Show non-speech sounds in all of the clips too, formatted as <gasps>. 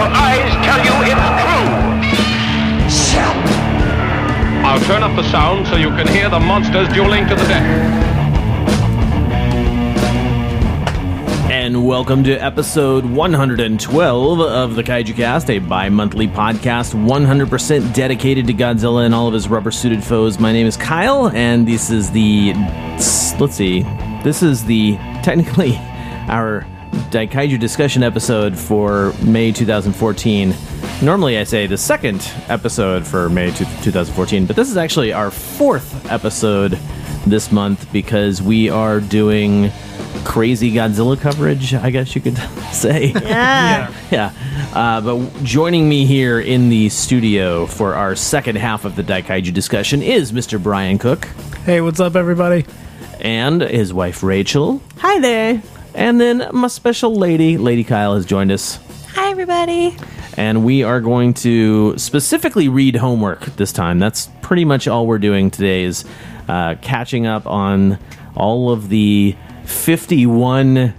Your eyes tell you it's true. I'll turn up the sound so you can hear the monsters dueling to the death. And welcome to episode 112 of the Kaiju Cast, a bi monthly podcast 100% dedicated to Godzilla and all of his rubber suited foes. My name is Kyle, and this is the. Let's see. This is the. Technically, <laughs> our Daikaiju discussion episode for May 2014. Normally, I say the second episode for May 2014, but this is actually our fourth episode this month because we are doing crazy Godzilla coverage, I guess you could <laughs> say. <laughs> Yeah. yeah. Uh, but joining me here in the studio for our second half of the Daikaiju discussion is Mr. Brian Cook Hey, what's up, everybody? and his wife Rachel. Hi there. And then my special lady, Lady Kyle, has joined us. Hi, everybody. And we are going to specifically read homework this time. That's pretty much all we're doing today is uh, catching up on all of the 51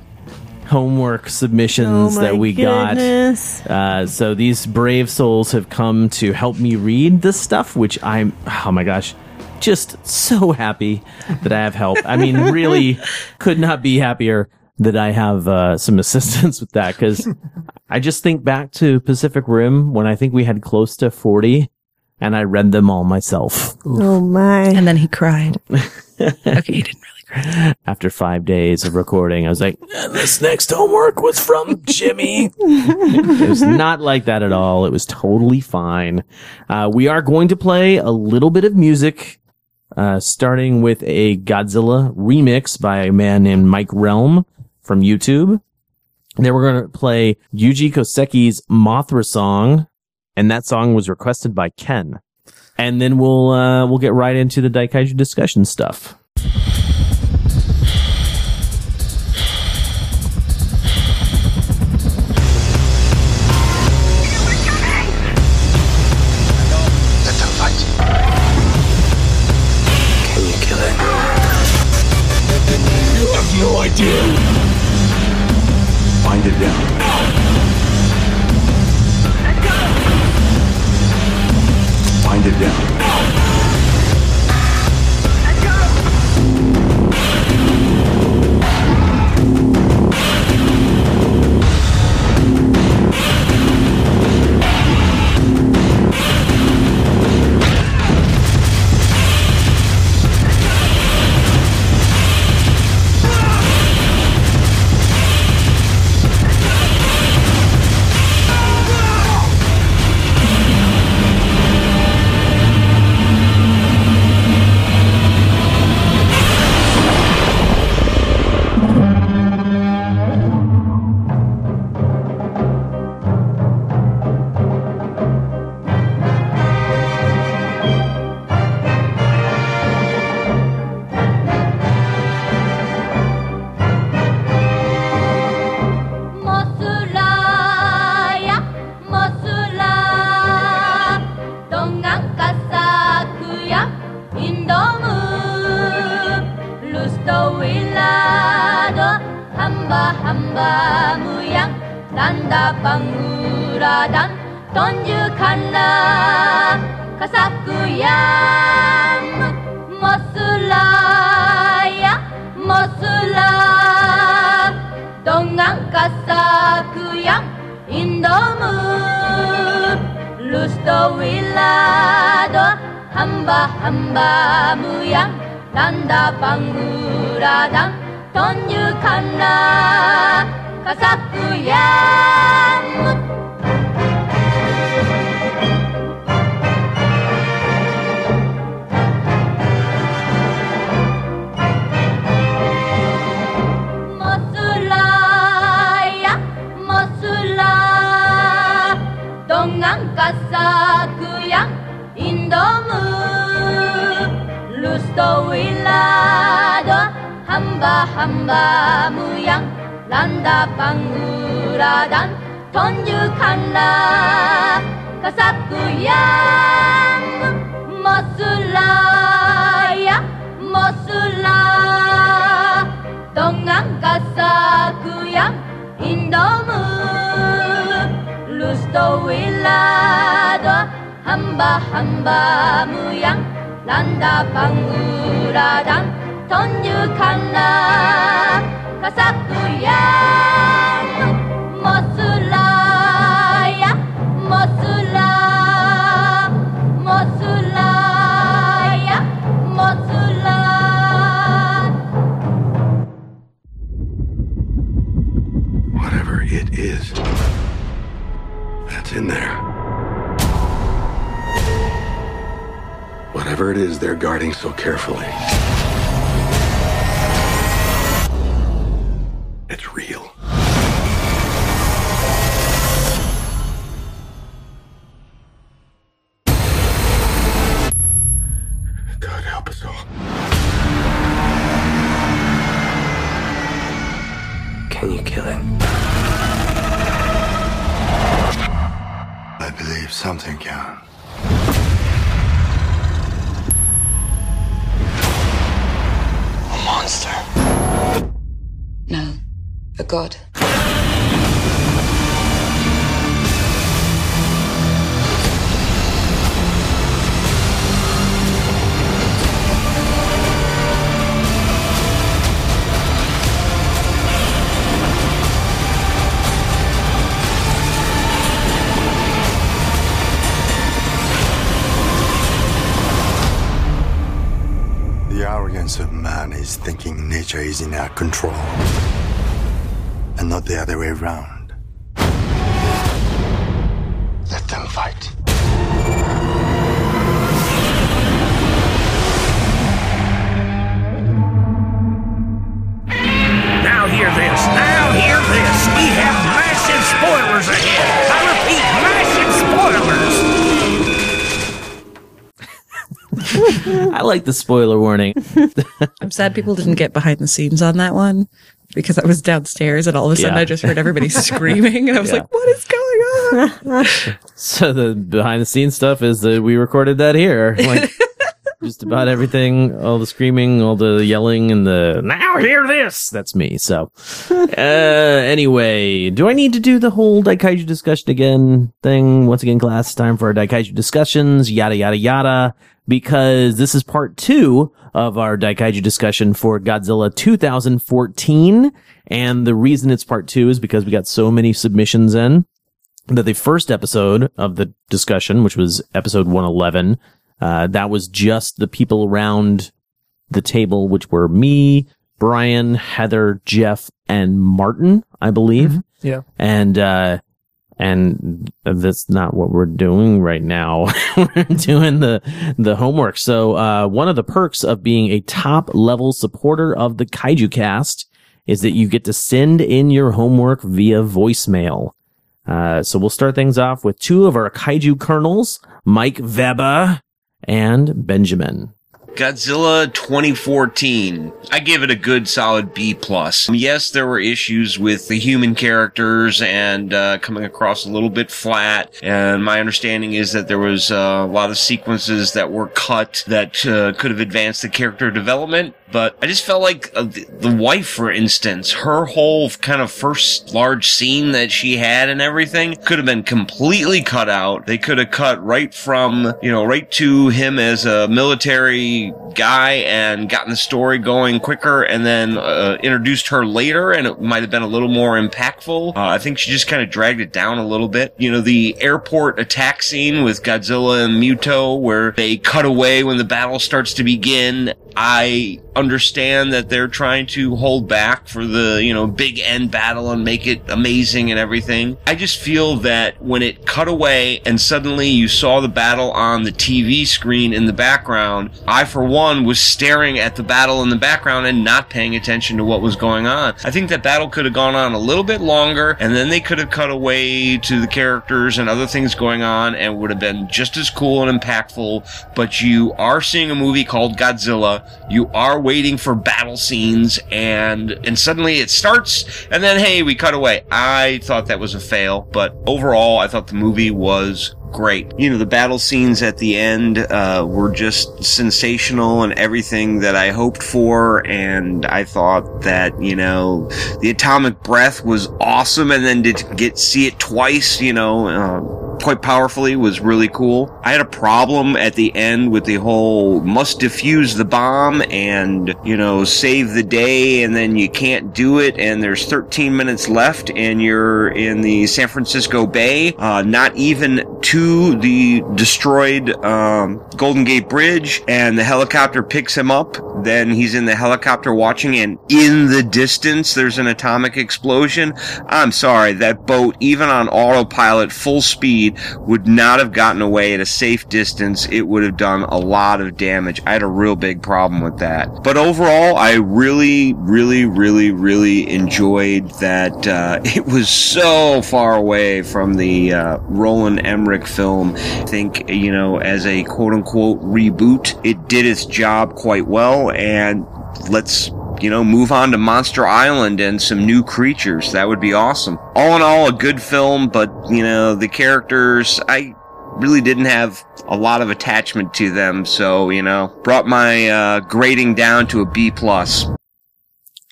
homework submissions Oh that we goodness. got. Uh, so these brave souls have come to help me read this stuff, which I'm, oh my gosh, just so happy that I have help. I mean, <laughs> really could not be happier that I have uh, some <laughs> assistance with that because I just think back to Pacific Rim when I think we had close to 40 and I read them all myself Oh my. And then he cried. <laughs> okay, he didn't really cry. after five days of recording. I was like, this next homework was from Jimmy. it was not like that at all. It was totally fine. Uh, we are going to play a little bit of music, uh, starting with a Godzilla remix by a man named Mike Realm from YouTube. Then we're going to play Yuji Koseki's Mothra song, and that song was requested by Ken. And then we'll uh, we'll get right into the Daikaiju discussion stuff. Find it down. A god. The arrogance of man is thinking nature is in our control. And not the other way around. Let them fight. Now hear this. Now hear this. We have massive spoilers ahead. I repeat, massive spoilers. <laughs> I like the spoiler warning. <laughs> I'm sad people didn't get behind the scenes on that one because I was downstairs and all of a sudden Yeah. I just heard everybody <laughs> screaming and I was Yeah. like, what is going on? <laughs> So the behind the scenes stuff is that we recorded that here. Like <laughs> just about everything, all the screaming, all the yelling and the now hear this. That's me. So uh anyway, do I need to do the whole Daikaiju discussion again thing? Once again, class, time for our Daikaiju discussions, yada yada yada. Because this is part two of our Daikaiju discussion for Godzilla 2014. And the reason it's part two is because we got so many submissions in that the first episode of the discussion, which was episode 111, uh, that was just the people around the table, which were me, Brian, Heather, Jeff, and Martin, I believe. Yeah. And, uh, and that's not what we're doing right now. <laughs> we're doing the, the homework. So, uh, one of the perks of being a top level supporter of the Kaiju cast is that you get to send in your homework via voicemail. Uh, so we'll start things off with two of our kaiju colonels, Mike Weber and Benjamin. Godzilla 2014. I give it a good solid B plus. Yes, there were issues with the human characters and uh, coming across a little bit flat. And my understanding is that there was uh, a lot of sequences that were cut that uh, could have advanced the character development. But I just felt like uh, the, the wife, for instance, her whole kind of first large scene that she had and everything could have been completely cut out. They could have cut right from, you know, right to him as a military guy and gotten the story going quicker and then uh, introduced her later and it might have been a little more impactful. Uh, I think she just kind of dragged it down a little bit. You know, the airport attack scene with Godzilla and Muto where they cut away when the battle starts to begin I understand that they're trying to hold back for the, you know, big end battle and make it amazing and everything. I just feel that when it cut away and suddenly you saw the battle on the TV screen in the background, I for one was staring at the battle in the background and not paying attention to what was going on. I think that battle could have gone on a little bit longer and then they could have cut away to the characters and other things going on and would have been just as cool and impactful. But you are seeing a movie called Godzilla. You are waiting for battle scenes and and suddenly it starts and then hey, we cut away. I thought that was a fail, but overall I thought the movie was great. You know, the battle scenes at the end uh, were just sensational and everything that I hoped for. And I thought that you know the atomic breath was awesome, and then to get see it twice, you know. Uh, quite powerfully was really cool. I had a problem at the end with the whole must defuse the bomb and, you know, save the day and then you can't do it and there's 13 minutes left and you're in the San Francisco Bay, uh, not even the destroyed, um, Golden Gate Bridge and the helicopter picks him up. Then he's in the helicopter watching and in the distance there's an atomic explosion. I'm sorry, that boat, even on autopilot, full speed, would not have gotten away at a safe distance. It would have done a lot of damage. I had a real big problem with that. But overall, I really, really, really, really enjoyed that. Uh, <laughs> it was so far away from the uh, Roland Emmerich film. I think, you know, as a quote unquote reboot, it did its job quite well. And let's you know, move on to Monster Island and some new creatures. That would be awesome. All in all, a good film, but, you know, the characters, I really didn't have a lot of attachment to them. So, you know, brought my uh, grading down to a B plus.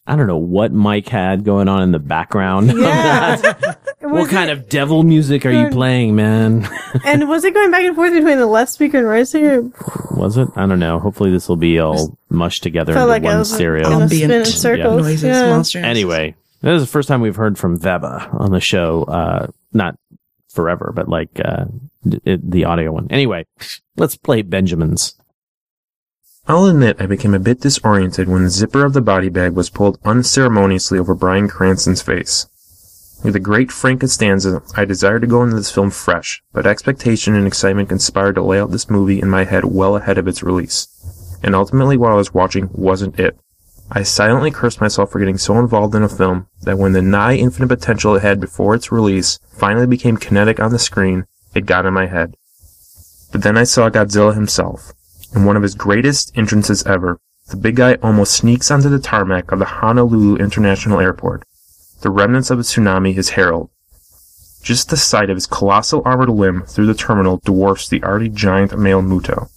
I don't know what Mike had going on in the background. <laughs> Yeah. What kind of devil music are you playing, man? <laughs> and was it going back and forth between the left speaker and right speaker? Was it? I don't know. Hopefully this will be all mushed together into Felt like I one was stereo. in a spin in circles. noises, yeah. monsters. Anyway, this is the first time we've heard from Weber on the show. Uh, not forever, but like, uh, d- it, the audio one. Anyway, let's play Benjamin's. I'll admit I became a bit disoriented when the zipper of the body bag was pulled unceremoniously over Bryan Cranston's face. With a great Frank Costanza, I desired to go into this film fresh, but expectation and excitement conspired to lay out this movie in my head well ahead of its release. And ultimately what I was watching wasn't it. I silently cursed myself for getting so involved in a film that when the nigh infinite potential it had before its release finally became kinetic on the screen, it got in my head. But then I saw Godzilla himself. In one of his greatest entrances ever, the big guy almost sneaks onto the tarmac of the Honolulu International Airport. The remnants of a tsunami his herald. Just the sight of his colossal armored limb through the terminal dwarfs the already giant male Muto.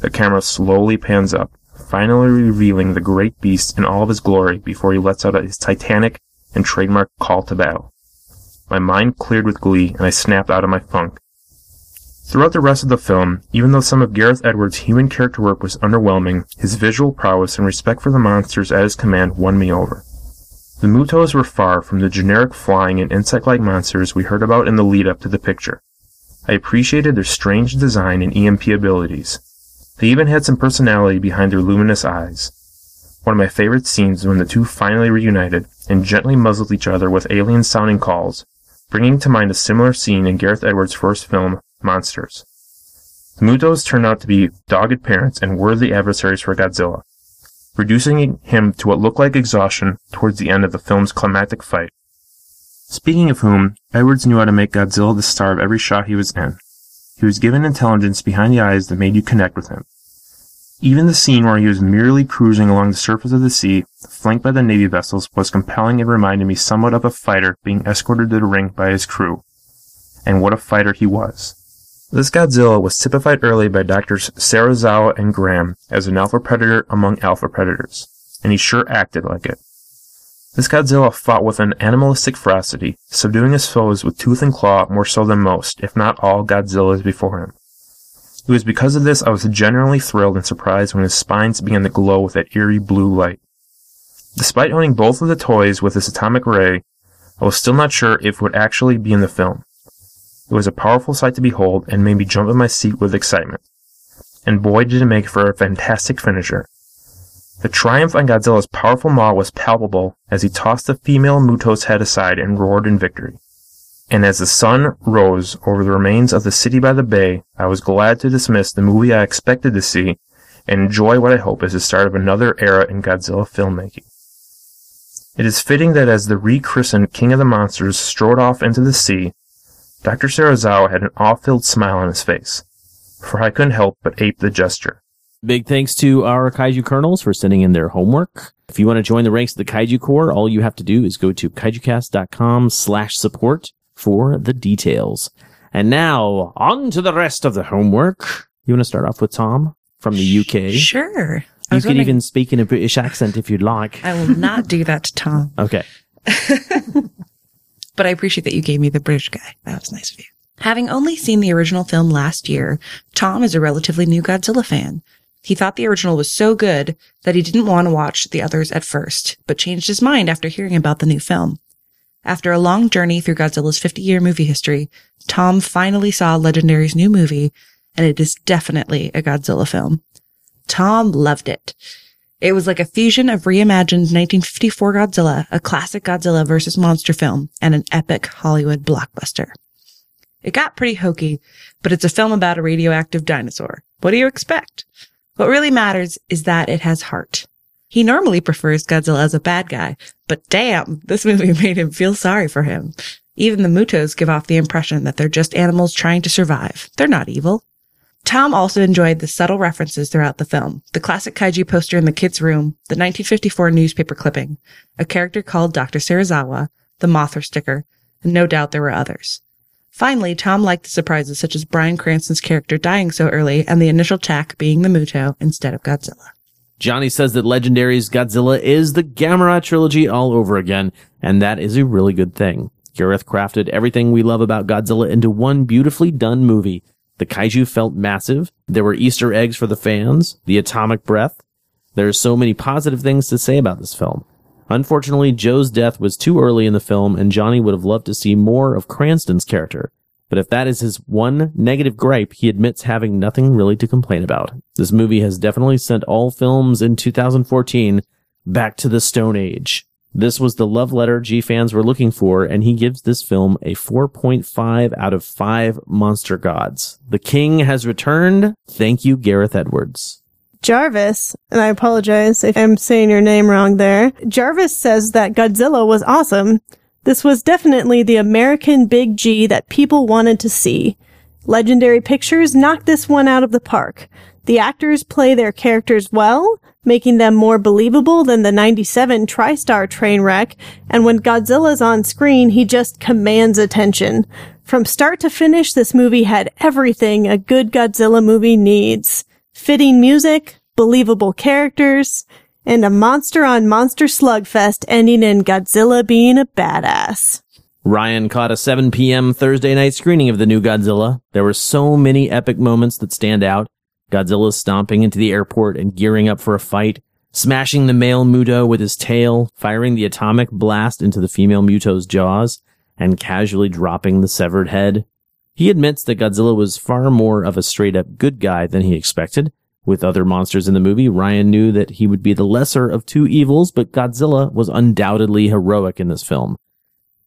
The camera slowly pans up, finally revealing the great beast in all of his glory before he lets out his titanic and trademark call to battle. My mind cleared with glee and I snapped out of my funk. Throughout the rest of the film, even though some of Gareth Edwards' human character work was underwhelming, his visual prowess and respect for the monsters at his command won me over. The Mutos were far from the generic flying and insect-like monsters we heard about in the lead-up to the picture. I appreciated their strange design and EMP abilities. They even had some personality behind their luminous eyes. One of my favorite scenes when the two finally reunited and gently muzzled each other with alien-sounding calls, bringing to mind a similar scene in Gareth Edwards' first film, Monsters. The Mutos turned out to be dogged parents and worthy adversaries for Godzilla, reducing him to what looked like exhaustion towards the end of the film's climactic fight. Speaking of whom, Edwards knew how to make Godzilla the star of every shot he was in. He was given intelligence behind the eyes that made you connect with him. Even the scene where he was merely cruising along the surface of the sea, flanked by the Navy vessels, was compelling and reminded me somewhat of a fighter being escorted to the ring by his crew. And what a fighter he was. This Godzilla was typified early by doctors Serizawa and Graham as an alpha predator among alpha predators, and he sure acted like it. This Godzilla fought with an animalistic ferocity, subduing his foes with tooth and claw more so than most, if not all, Godzillas before him. It was because of this I was genuinely thrilled and surprised when his spines began to glow with that eerie blue light. Despite owning both of the toys with this atomic ray, I was still not sure if it would actually be in the film. It was a powerful sight to behold and made me jump in my seat with excitement. And boy did it make for a fantastic finisher. The triumph on Godzilla's powerful maw was palpable as he tossed the female Muto's head aside and roared in victory. And as the sun rose over the remains of the city by the bay, I was glad to dismiss the movie I expected to see and enjoy what I hope is the start of another era in Godzilla filmmaking. It is fitting that as the rechristened King of the Monsters strode off into the sea, Dr. Serizawa had an awe-filled smile on his face, for I couldn't help but ape the gesture. Big thanks to our Kaiju Colonels for sending in their homework. If you want to join the ranks of the Kaiju Corps, all you have to do is go to kaijucast.com slash support for the details. And now, on to the rest of the homework. You want to start off with Tom from the UK? Sure. You can could wondering- even speak in a British accent if you'd like. I will not do that to Tom, Okay. <laughs> but I appreciate that you gave me the British guy. That was nice of you. Having only seen the original film last year, Tom is a relatively new Godzilla fan. He thought the original was so good that he didn't want to watch the others at first, but changed his mind after hearing about the new film. After a long journey through Godzilla's 50 year movie history, Tom finally saw Legendary's new movie, and it is definitely a Godzilla film. Tom loved it. It was like a fusion of reimagined 1954 Godzilla, a classic Godzilla versus monster film, and an epic Hollywood blockbuster. It got pretty hokey, but it's a film about a radioactive dinosaur. What do you expect? What really matters is that it has heart. He normally prefers Godzilla as a bad guy, but damn, this movie <laughs> made him feel sorry for him. Even the Mutos give off the impression that they're just animals trying to survive. They're not evil. Tom also enjoyed the subtle references throughout the film. The classic kaiju poster in the kids' room, the 1954 newspaper clipping, a character called Dr. Serizawa, the Mothra sticker, and no doubt there were others. Finally, Tom liked the surprises such as Bryan Cranston's character dying so early and the initial attack being the Muto instead of Godzilla. Johnny says that Legendary's Godzilla is the Gamera trilogy all over again, and that is a really good thing. Gareth crafted everything we love about Godzilla into one beautifully done movie. The kaiju felt massive. There were Easter eggs for the fans, the atomic breath. There are so many positive things to say about this film. Unfortunately, Joe's death was too early in the film, and Johnny would have loved to see more of Cranston's character. But if that is his one negative gripe, he admits having nothing really to complain about. This movie has definitely sent all films in 2014 back to the Stone Age. This was the love letter G fans were looking for, and he gives this film a 4.5 out of 5 monster gods. The king has returned. Thank you, Gareth Edwards. Jarvis, and I apologize if I'm saying your name wrong there. Jarvis says that Godzilla was awesome. This was definitely the American Big G that people wanted to see. Legendary Pictures knocked this one out of the park. The actors play their characters well, making them more believable than the 97 TriStar train wreck, and when Godzilla's on screen, he just commands attention. From start to finish, this movie had everything a good Godzilla movie needs. Fitting music, believable characters, and a monster on monster slugfest ending in Godzilla being a badass. Ryan caught a 7 p.m. Thursday night screening of the new Godzilla. There were so many epic moments that stand out. Godzilla stomping into the airport and gearing up for a fight, smashing the male Muto with his tail, firing the atomic blast into the female Muto's jaws, and casually dropping the severed head. He admits that Godzilla was far more of a straight up good guy than he expected. With other monsters in the movie, Ryan knew that he would be the lesser of two evils, but Godzilla was undoubtedly heroic in this film.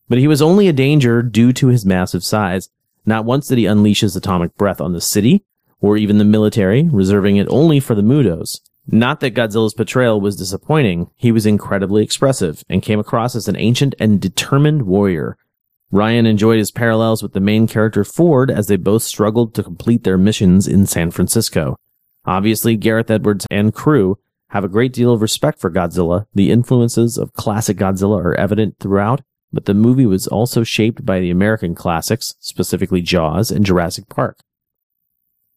But he was only a danger due to his massive size. Not once did he unleash his atomic breath on the city, or even the military, reserving it only for the Mutos. Not that Godzilla's portrayal was disappointing, he was incredibly expressive, and came across as an ancient and determined warrior. Ryan enjoyed his parallels with the main character Ford as they both struggled to complete their missions in San Francisco. Obviously, Gareth Edwards and crew have a great deal of respect for Godzilla. The influences of classic Godzilla are evident throughout, but the movie was also shaped by the American classics, specifically Jaws and Jurassic Park.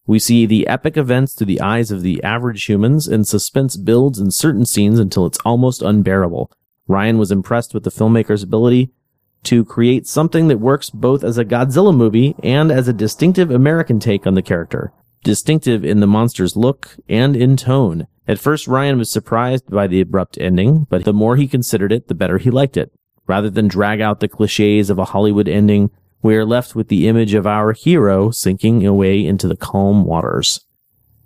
We see the epic events through the eyes of the average humans, and suspense builds in certain scenes until it's almost unbearable. Ryan was impressed with the filmmaker's ability to create something that works both as a Godzilla movie and as a distinctive American take on the character. Distinctive in the monster's look and in tone. At first, Ryan was surprised by the abrupt ending, but the more he considered it, the better he liked it. Rather than drag out the cliches of a Hollywood ending, we are left with the image of our hero sinking away into the calm waters.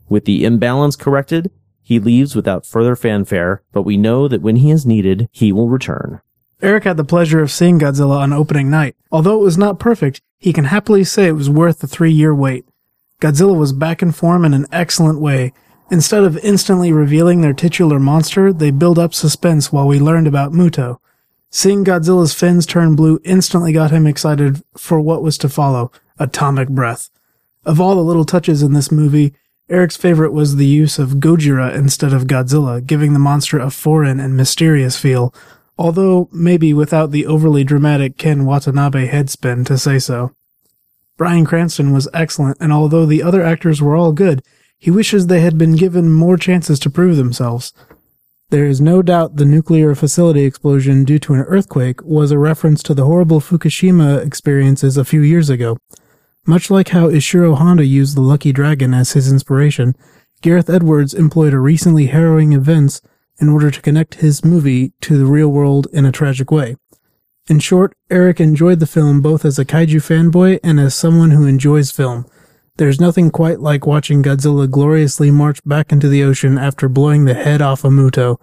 With the imbalance corrected, he leaves without further fanfare, but we know that when he is needed, he will return. Eric had the pleasure of seeing Godzilla on opening night. Although it was not perfect, he can happily say it was worth the three year wait. Godzilla was back in form in an excellent way. Instead of instantly revealing their titular monster, they build up suspense while we learned about Muto. Seeing Godzilla's fins turn blue instantly got him excited for what was to follow atomic breath. Of all the little touches in this movie, Eric's favorite was the use of Gojira instead of Godzilla, giving the monster a foreign and mysterious feel, although maybe without the overly dramatic Ken Watanabe headspin to say so. Bryan Cranston was excellent, and although the other actors were all good, he wishes they had been given more chances to prove themselves. There is no doubt the nuclear facility explosion due to an earthquake was a reference to the horrible Fukushima experiences a few years ago. Much like how Ishiro Honda used the Lucky Dragon as his inspiration, Gareth Edwards employed a recently harrowing events in order to connect his movie to the real world in a tragic way. In short, Eric enjoyed the film both as a kaiju fanboy and as someone who enjoys film. There's nothing quite like watching Godzilla gloriously march back into the ocean after blowing the head off a Muto.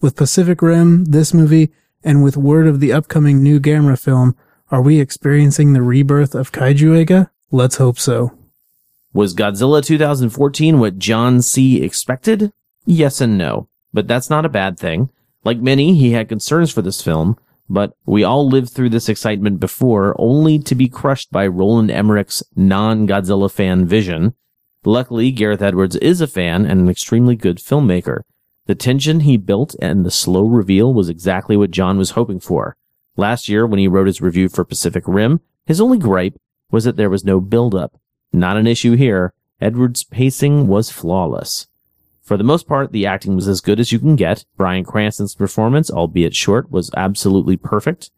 With Pacific Rim, this movie, and with word of the upcoming new Gamera film, are we experiencing the rebirth of Kaiju Eiga? Let's hope so. Was Godzilla 2014 what John C. expected? Yes and no, but that's not a bad thing. Like many, he had concerns for this film, but we all lived through this excitement before, only to be crushed by Roland Emmerich's non-Godzilla fan vision. Luckily, Gareth Edwards is a fan and an extremely good filmmaker. The tension he built and the slow reveal was exactly what John was hoping for. Last year, when he wrote his review for Pacific Rim, his only gripe was that there was no build-up. Not an issue here. Edwards' pacing was flawless. For the most part, the acting was as good as you can get. Bryan Cranston's performance, albeit short, was absolutely perfect.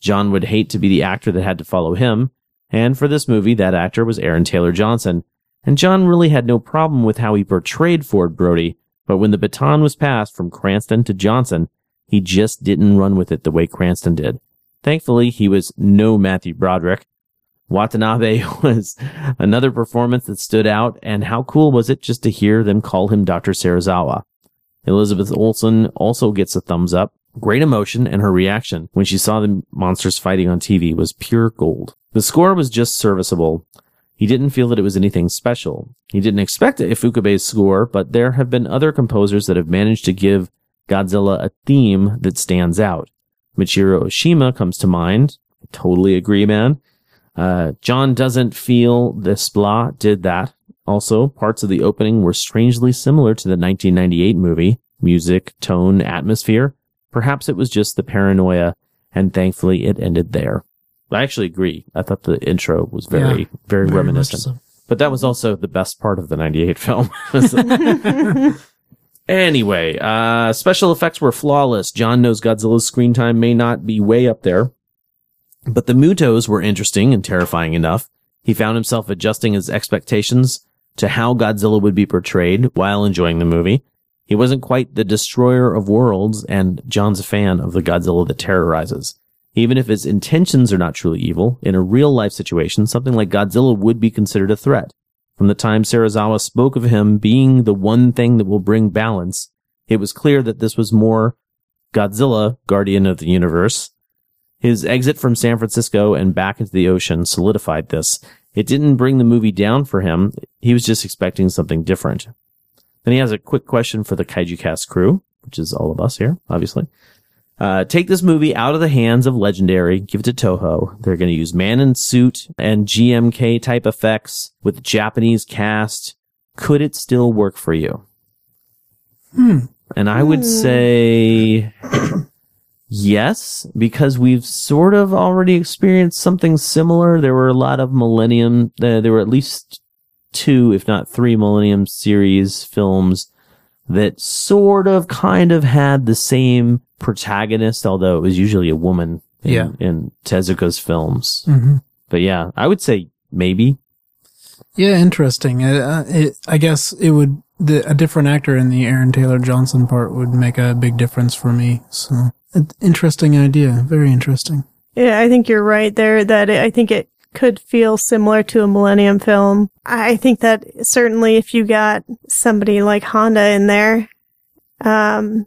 John would hate to be the actor that had to follow him. And for this movie, that actor was Aaron Taylor Johnson. And John really had no problem with how he portrayed Ford Brody, but when the baton was passed from Cranston to Johnson, he just didn't run with it the way Cranston did. Thankfully, he was no Matthew Broderick, Watanabe <laughs> was another performance that stood out, and how cool was it just to hear them call him Dr. Serizawa? Elizabeth Olsen also gets a thumbs up. Great emotion, and her reaction when she saw the monsters fighting on TV was pure gold. The score was just serviceable. He didn't feel that it was anything special. He didn't expect a Ifukube's score, but there have been other composers that have managed to give Godzilla a theme that stands out. Michiru Oshima comes to mind. I totally agree, man. Uh, John doesn't feel this blah did that. Also, parts of the opening were strangely similar to the 1998 movie. Music, tone, atmosphere. Perhaps it was just the paranoia, and thankfully it ended there. I actually agree. I thought the intro was very, Yeah, very, very reminiscent. so. But that was also the best part of the 98 film. <laughs> anyway, uh, special effects were flawless. John knows Godzilla's screen time may not be way up there, but the Mutos were interesting and terrifying enough. He found himself adjusting his expectations to how Godzilla would be portrayed while enjoying the movie. He wasn't quite the destroyer of worlds, and John's a fan of the Godzilla that terrorizes. Even if his intentions are not truly evil, in a real life situation, something like Godzilla would be considered a threat. From the time Serizawa spoke of him being the one thing that will bring balance, it was clear that this was more Godzilla, guardian of the universe. His exit from San Francisco and back into the ocean solidified this. It didn't bring the movie down for him. He was just expecting something different. Then he has a quick question for the Kaiju Cast crew, which is all of us here, obviously. Uh, take this movie out of the hands of Legendary, give it to Toho. They're going to use man in suit and GMK type effects with Japanese cast. Could it still work for you? Hmm. And I would say yes, because we've sort of already experienced something similar. There were a lot of Millennium, uh, there were at least two, if not three Millennium series films that sort of kind of had the same protagonist, although it was usually a woman in, Yeah. in Tezuka's films. Mhm. But yeah, I would say maybe. Yeah, interesting. Uh, it, I guess it would the, a different actor in the Aaron Taylor Johnson part would make a big difference for me. So, an interesting idea. Very interesting. Yeah, I think you're right there that it, I think it could feel similar to a Millennium film. I think that certainly if you got somebody like Honda in there, um,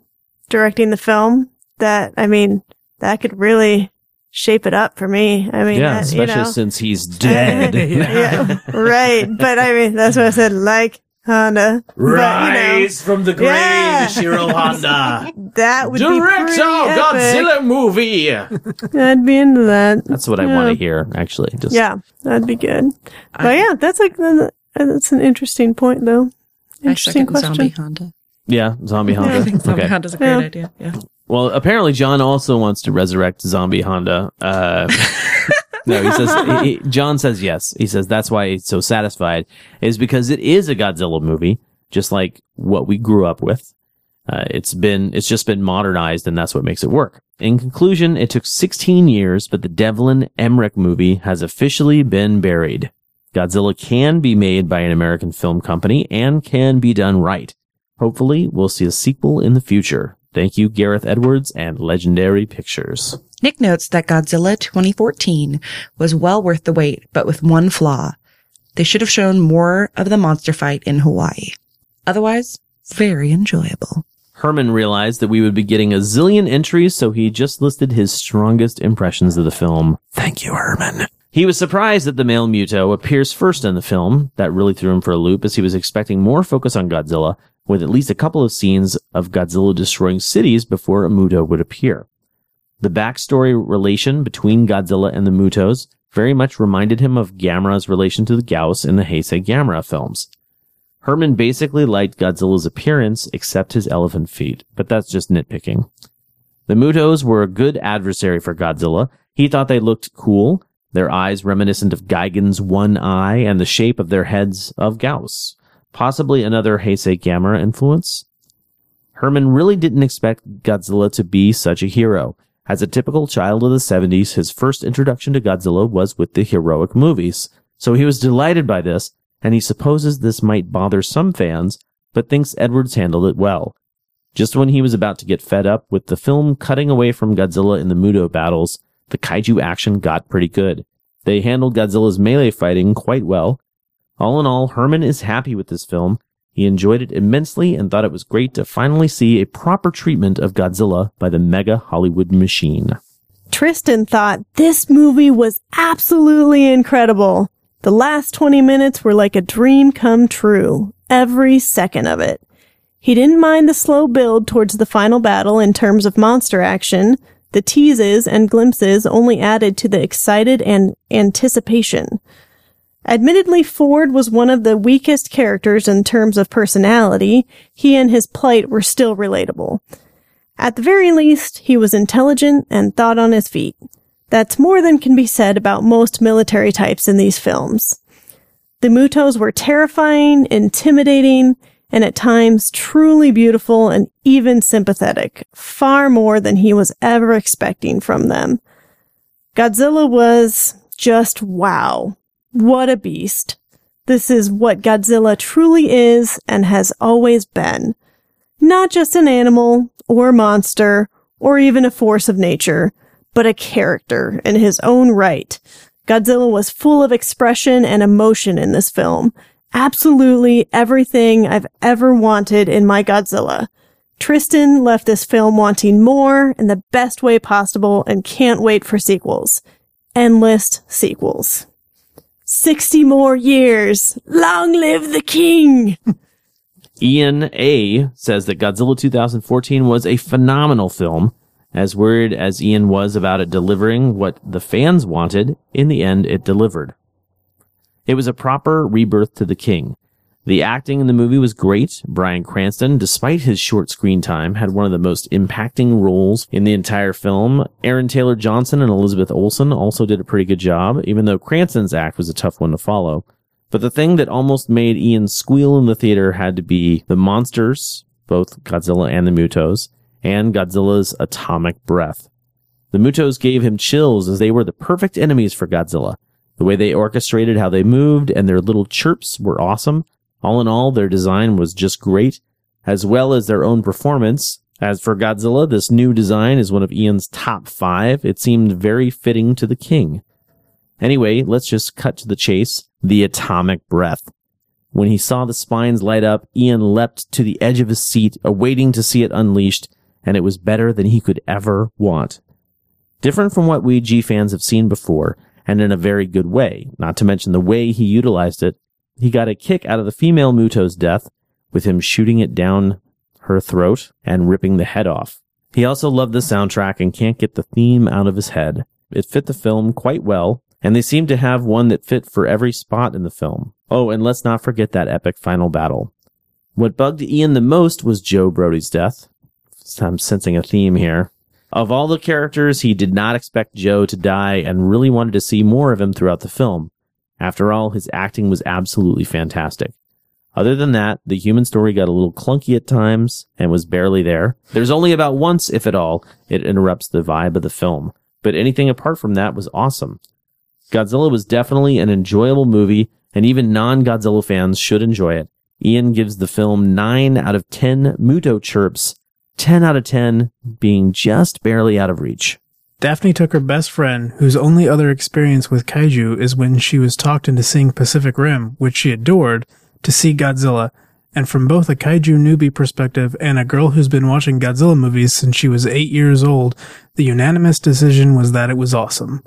directing the film. That I mean, that could really shape it up for me. I mean, yeah, that, you especially know. since he's <laughs> dead. yeah, right. But I mean, that's what I said. Like Honda, But, you know, Rise from the grave, Yeah. Shiro <laughs> Honda. that would be Direct pretty our. Godzilla movie. I'd be into that. That's what I want to hear, actually. Just Yeah, that'd be good. But yeah, that's like uh, that's an interesting point, though. Interesting second question. Zombie Honda. Yeah, Zombie I Honda. think Zombie Okay. Honda's a great Yeah. idea. Yeah. Well, apparently John also wants to resurrect Zombie Honda. Uh, <laughs> no, he says he, <laughs> John says yes. He says that's why he's so satisfied is because it is a Godzilla movie, just like what we grew up with. Uh, it's been it's just been modernized, and that's what makes it work. In conclusion, it took 16 years, but the Devlin Emmerich movie has officially been buried. Godzilla can be made by an American film company and can be done right. Hopefully, we'll see a sequel in the future. Thank you, Gareth Edwards and Legendary Pictures. Nick notes that Godzilla 2014 was well worth the wait, but with one flaw. They should have shown more of the monster fight in Hawaii. Otherwise, very enjoyable. Herman realized that we would be getting a zillion entries, so he just listed his strongest impressions of the film. Thank you, Herman. He was surprised that the male Muto appears first in the film. That really threw him for a loop as he was expecting more focus on Godzilla, with at least a couple of scenes of Godzilla destroying cities before a Muto would appear. The backstory relation between Godzilla and the Mutos very much reminded him of Gamera's relation to the Gyaos in the Heisei Gamera films. Herman basically liked Godzilla's appearance except his elephant feet, but that's just nitpicking. The Mutos were a good adversary for Godzilla. He thought they looked cool, their eyes reminiscent of Gigan's one eye and the shape of their heads of Gyaos. Possibly another Heisei Gamera influence? Herman really didn't expect Godzilla to be such a hero. As a typical child of the 70s, his first introduction to Godzilla was with the heroic movies. So he was delighted by this, and he supposes this might bother some fans, but thinks Edwards handled it well. Just when he was about to get fed up with the film cutting away from Godzilla in the Muto battles, the kaiju action got pretty good. They handled Godzilla's melee fighting quite well. All in all, Herman is happy with this film. He enjoyed it immensely and thought it was great to finally see a proper treatment of Godzilla by the mega Hollywood machine. Tristan thought this movie was absolutely incredible. The last 20 minutes were like a dream come true. Every second of it. He didn't mind the slow build towards the final battle in terms of monster action. The teases and glimpses only added to the excited and anticipation. Admittedly, Ford was one of the weakest characters in terms of personality. He and his plight were still relatable. At the very least, he was intelligent and thought on his feet. That's more than can be said about most military types in these films. The Mutos were terrifying, intimidating, and at times truly beautiful and even sympathetic, far more than he was ever expecting from them. Godzilla was just wow. What a beast. This is what Godzilla truly is and has always been. Not just an animal or monster or even a force of nature, but a character in his own right. Godzilla was full of expression and emotion in this film. Absolutely everything I've ever wanted in my Godzilla. Tristan left this film wanting more in the best way possible and can't wait for sequels. Endless sequels. 60 more years. Long live the king! <laughs> Ian A says that Godzilla 2014 was a phenomenal film. As worried as Ian was about it delivering what the fans wanted, in the end it delivered. It was a proper rebirth to the king. The acting in the movie was great. Bryan Cranston, despite his short screen time, had one of the most impacting roles in the entire film. Aaron Taylor Johnson and Elizabeth Olsen also did a pretty good job, even though Cranston's act was a tough one to follow. But the thing that almost made Ian squeal in the theater had to be the monsters, both Godzilla and the Mutos, and Godzilla's atomic breath. The Mutos gave him chills as they were the perfect enemies for Godzilla. The way they orchestrated how they moved and their little chirps were awesome. All in all, their design was just great, as well as their own performance. As for Godzilla, this new design is one of Ian's top five. It seemed very fitting to the king. Anyway, let's just cut to the chase. The atomic breath. When he saw the spines light up, Ian leapt to the edge of his seat, awaiting to see it unleashed, and it was better than he could ever want. Different from what we G fans have seen before, and in a very good way, not to mention the way he utilized it. He got a kick out of the female Muto's death, with him shooting it down her throat and ripping the head off. He also loved the soundtrack and can't get the theme out of his head. It fit the film quite well, and they seemed to have one that fit for every spot in the film. Oh, and let's not forget that epic final battle. What bugged Ian the most was Joe Brody's death. I'm sensing a theme here. Of all the characters, he did not expect Joe to die and really wanted to see more of him throughout the film. After all, his acting was absolutely fantastic. Other than that, the human story got a little clunky at times and was barely there. There's only about once, if at all, it interrupts the vibe of the film. But anything apart from that was awesome. Godzilla was definitely an enjoyable movie, and even non-Godzilla fans should enjoy it. Ian gives the film 9 out of 10 Muto chirps, 10 out of 10 being just barely out of reach. Daphne took her best friend, whose only other experience with kaiju is when she was talked into seeing Pacific Rim, which she adored, to see Godzilla. And from both a kaiju newbie perspective and a girl who's been watching Godzilla movies since she was eight years old, the unanimous decision was that it was awesome.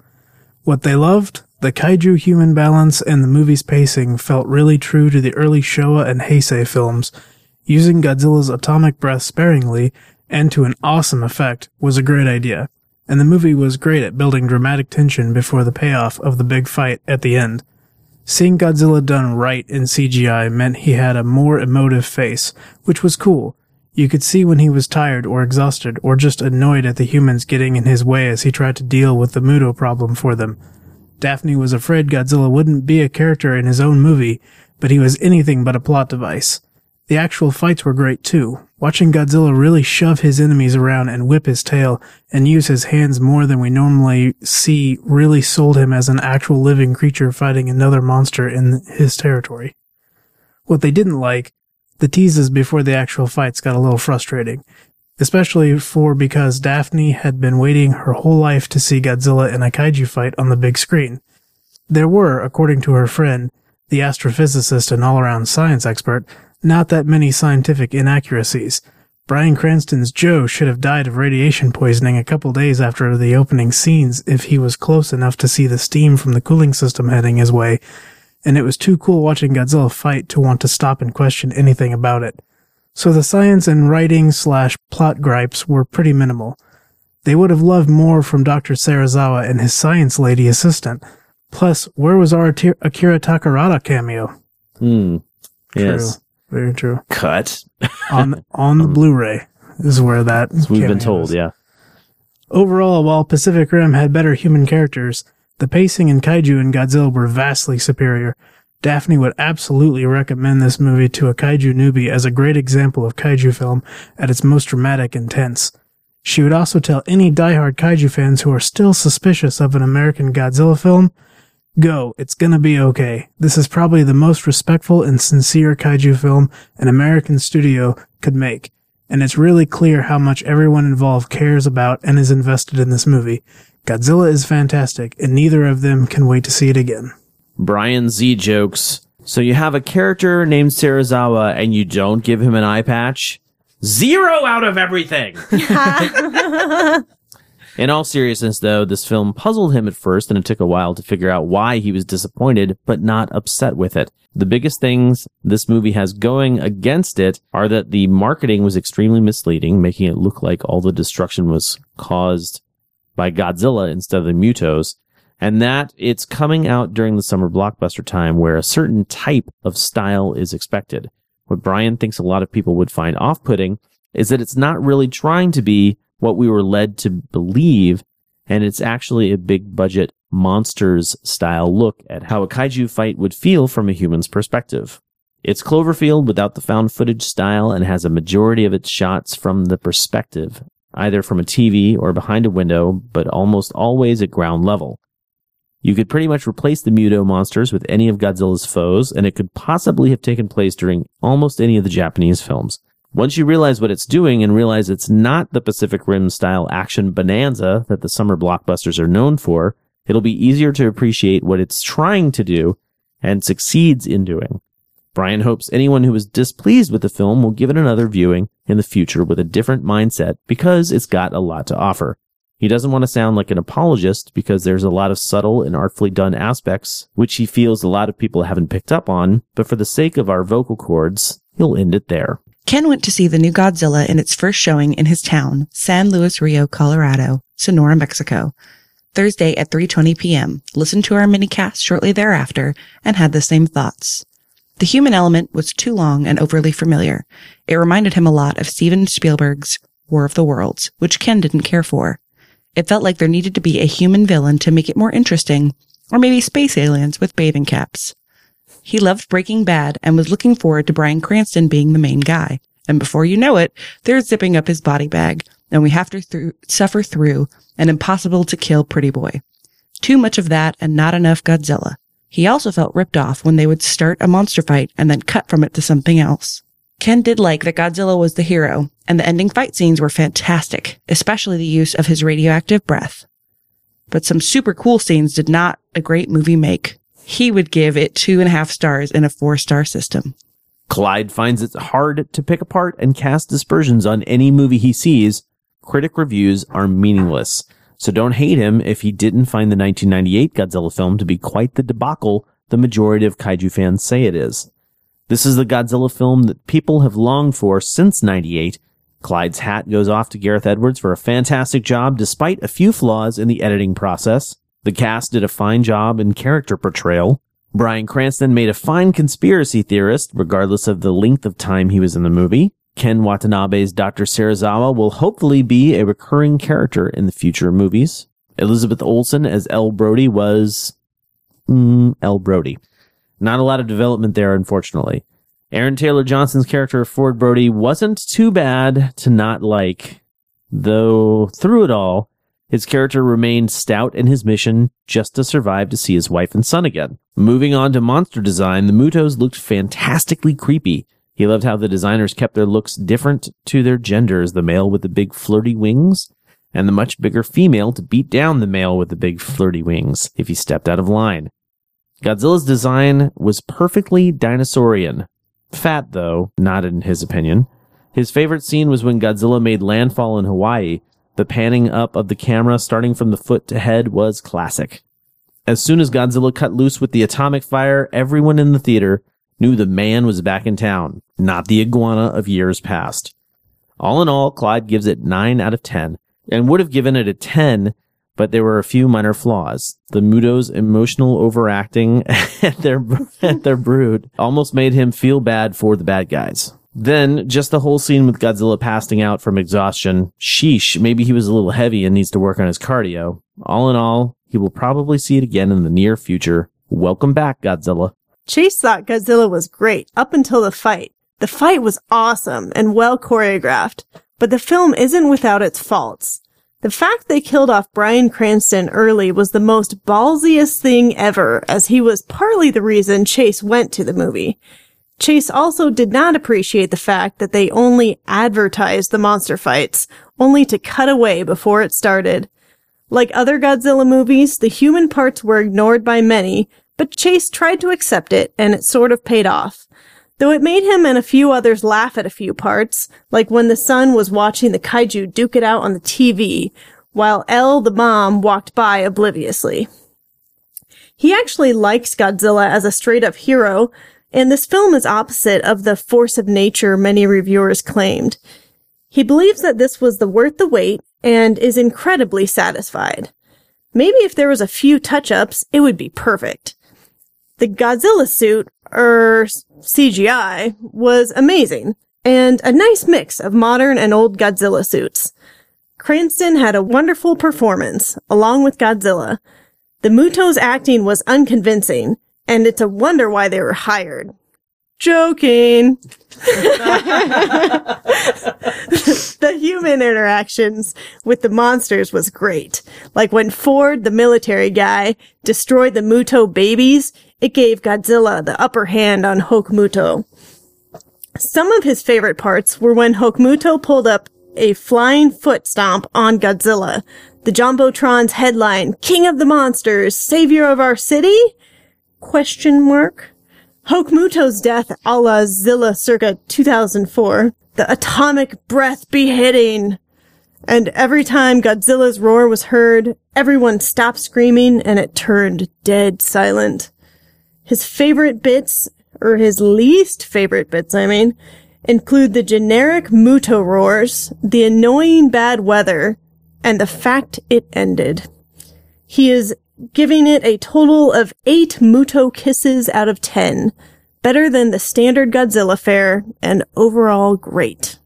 What they loved, the kaiju human balance and the movie's pacing felt really true to the early Showa and Heisei films. Using Godzilla's atomic breath sparingly and to an awesome effect was a great idea. And the movie was great at building dramatic tension before the payoff of the big fight at the end. Seeing Godzilla done right in CGI meant he had a more emotive face, which was cool. You could see when he was tired or exhausted or just annoyed at the humans getting in his way as he tried to deal with the Muto problem for them. Daphne was afraid Godzilla wouldn't be a character in his own movie, but he was anything but a plot device. The actual fights were great too. Watching Godzilla really shove his enemies around and whip his tail and use his hands more than we normally see really sold him as an actual living creature fighting another monster in his territory. What they didn't like, the teases before the actual fights got a little frustrating, especially for because Daphne had been waiting her whole life to see Godzilla in a kaiju fight on the big screen. There were, according to her friend, the astrophysicist and all-around science expert, not that many scientific inaccuracies. Bryan Cranston's Joe should have died of radiation poisoning a couple days after the opening scenes if he was close enough to see the steam from the cooling system heading his way, and it was too cool watching Godzilla fight to want to stop and question anything about it. So the science and writing slash plot gripes were pretty minimal. They would have loved more from Dr. Serizawa and his science lady assistant. Plus, where was our Akira Takarada cameo? Hmm. Yes. Very true. Cut. <laughs> on on the um, Blu-ray is where that we've been told, is. yeah. Overall, while Pacific Rim had better human characters, the pacing in Kaiju and Godzilla were vastly superior. Daphne would absolutely recommend this movie to a kaiju newbie as a great example of kaiju film at its most dramatic and tense. She would also tell any diehard kaiju fans who are still suspicious of an American Godzilla film, go, it's gonna be okay. This is probably the most respectful and sincere kaiju film an American studio could make. And it's really clear how much everyone involved cares about and is invested in this movie. Godzilla is fantastic, and neither of them can wait to see it again. Brian Z jokes. So you have a character named Serizawa and you don't give him an eye patch? Zero out of everything! <laughs> <laughs> In all seriousness, though, this film puzzled him at first and it took a while to figure out why he was disappointed, but not upset with it. The biggest things this movie has going against it are that the marketing was extremely misleading, making it look like all the destruction was caused by Godzilla instead of the Mutos, and that it's coming out during the summer blockbuster time where a certain type of style is expected. What Brian thinks a lot of people would find off-putting is that it's not really trying to be what we were led to believe, and it's actually a big budget monsters style look at how a kaiju fight would feel from a human's perspective. It's Cloverfield without the found footage style and has a majority of its shots from the perspective, either from a TV or behind a window, but almost always at ground level. You could pretty much replace the Muto monsters with any of Godzilla's foes, and it could possibly have taken place during almost any of the Japanese films. Once you realize what it's doing and realize it's not the Pacific Rim style action bonanza that the summer blockbusters are known for, it'll be easier to appreciate what it's trying to do and succeeds in doing. Brian hopes anyone who is displeased with the film will give it another viewing in the future with a different mindset because it's got a lot to offer. He doesn't want to sound like an apologist because there's a lot of subtle and artfully done aspects which he feels a lot of people haven't picked up on, but for the sake of our vocal cords, he'll end it there. Ken went to see the new Godzilla in its first showing in his town, San Luis Rio, Colorado, Sonora, Mexico, Thursday at 3:20 p.m. Listened to our minicast shortly thereafter and had the same thoughts. The human element was too long and overly familiar. It reminded him a lot of Steven Spielberg's War of the Worlds, which Ken didn't care for. It felt like there needed to be a human villain to make it more interesting, or maybe space aliens with bathing caps. He loved Breaking Bad and was looking forward to Bryan Cranston being the main guy. And before you know it, they're zipping up his body bag, and we have to through, suffer through an impossible to kill pretty boy. Too much of that and not enough Godzilla. He also felt ripped off when they would start a monster fight and then cut from it to something else. Ken did like that Godzilla was the hero, and the ending fight scenes were fantastic, especially the use of his radioactive breath. But some super cool scenes did not a great movie make. He would give it two and a half stars in a four star system. Clyde finds it hard to pick apart and cast dispersions on any movie he sees. Critic reviews are meaningless. So don't hate him if he didn't find the 1998 Godzilla film to be quite the debacle the majority of kaiju fans say it is. This is the Godzilla film that people have longed for since 98. Clyde's hat goes off to Gareth Edwards for a fantastic job despite a few flaws in the editing process. The cast did a fine job in character portrayal. Bryan Cranston made a fine conspiracy theorist, regardless of the length of time he was in the movie. Ken Watanabe's Dr. Serizawa will hopefully be a recurring character in the future movies. Elizabeth Olsen as Elle Brody was mm, Brody. Not a lot of development there, unfortunately. Aaron Taylor Johnson's character Ford Brody wasn't too bad to not like, though through it all, his character remained stout in his mission just to survive to see his wife and son again. Moving on to monster design, the Mutos looked fantastically creepy he loved how the designers kept their looks different to their genders, the male with the big flirty wings and the much bigger female to beat down the male with the big flirty wings if he stepped out of line. Godzilla's design was perfectly dinosaurian. Fat, though, not in his opinion. His favorite scene was when Godzilla made landfall in Hawaii. The panning up of the camera starting from the foot to head was classic. As soon as Godzilla cut loose with the atomic fire, everyone in the theater knew the man was back in town, not the iguana of years past. All in all, Clyde gives it 9 out of 10 and would have given it a 10, but there were a few minor flaws. The Muto's emotional overacting <laughs> at their, <laughs> at their brood almost made him feel bad for the bad guys. Then, just the whole scene with Godzilla passing out from exhaustion. Sheesh, maybe he was a little heavy and needs to work on his cardio. All in all, he will probably see it again in the near future. Welcome back, Godzilla. Chase thought Godzilla was great up until the fight. The fight was awesome and well choreographed, but the film isn't without its faults. The fact they killed off Bryan Cranston early was the most ballsiest thing ever, as he was partly the reason Chase went to the movie. Chase also did not appreciate the fact that they only advertised the monster fights, only to cut away before it started. Like other Godzilla movies, the human parts were ignored by many, but Chase tried to accept it, and it sort of paid off. Though it made him and a few others laugh at a few parts, like when the son was watching the kaiju duke it out on the TV, while Elle, the mom, walked by obliviously. He actually likes Godzilla as a straight up hero, and this film is opposite of the force of nature many reviewers claimed. He believes that this was the worth the wait and is incredibly satisfied. Maybe if there was a few touch-ups, it would be perfect. The Godzilla suit, er, CGI, was amazing, and a nice mix of modern and old Godzilla suits. Cranston had a wonderful performance, along with Godzilla. The Muto's acting was unconvincing, and it's a wonder why they were hired. Joking. <laughs> the human interactions with the monsters was great. Like when Ford, the military guy, destroyed the Muto babies, it gave Godzilla the upper hand on Hokumuto. Some of his favorite parts were when Hokumuto pulled up a flying foot stomp on Godzilla. The Jumbotron's headline, King of the Monsters, Savior of Our City? Question mark. Hokumuto's death a la Zilla circa 2004. The atomic breath beheading. And every time Godzilla's roar was heard, everyone stopped screaming and it turned dead silent. His favorite bits, or his least favorite bits, I mean, include the generic Muto roars, the annoying bad weather, and the fact it ended. He is giving it a total of eight Muto kisses out of ten. Better than the standard Godzilla fare, and overall great.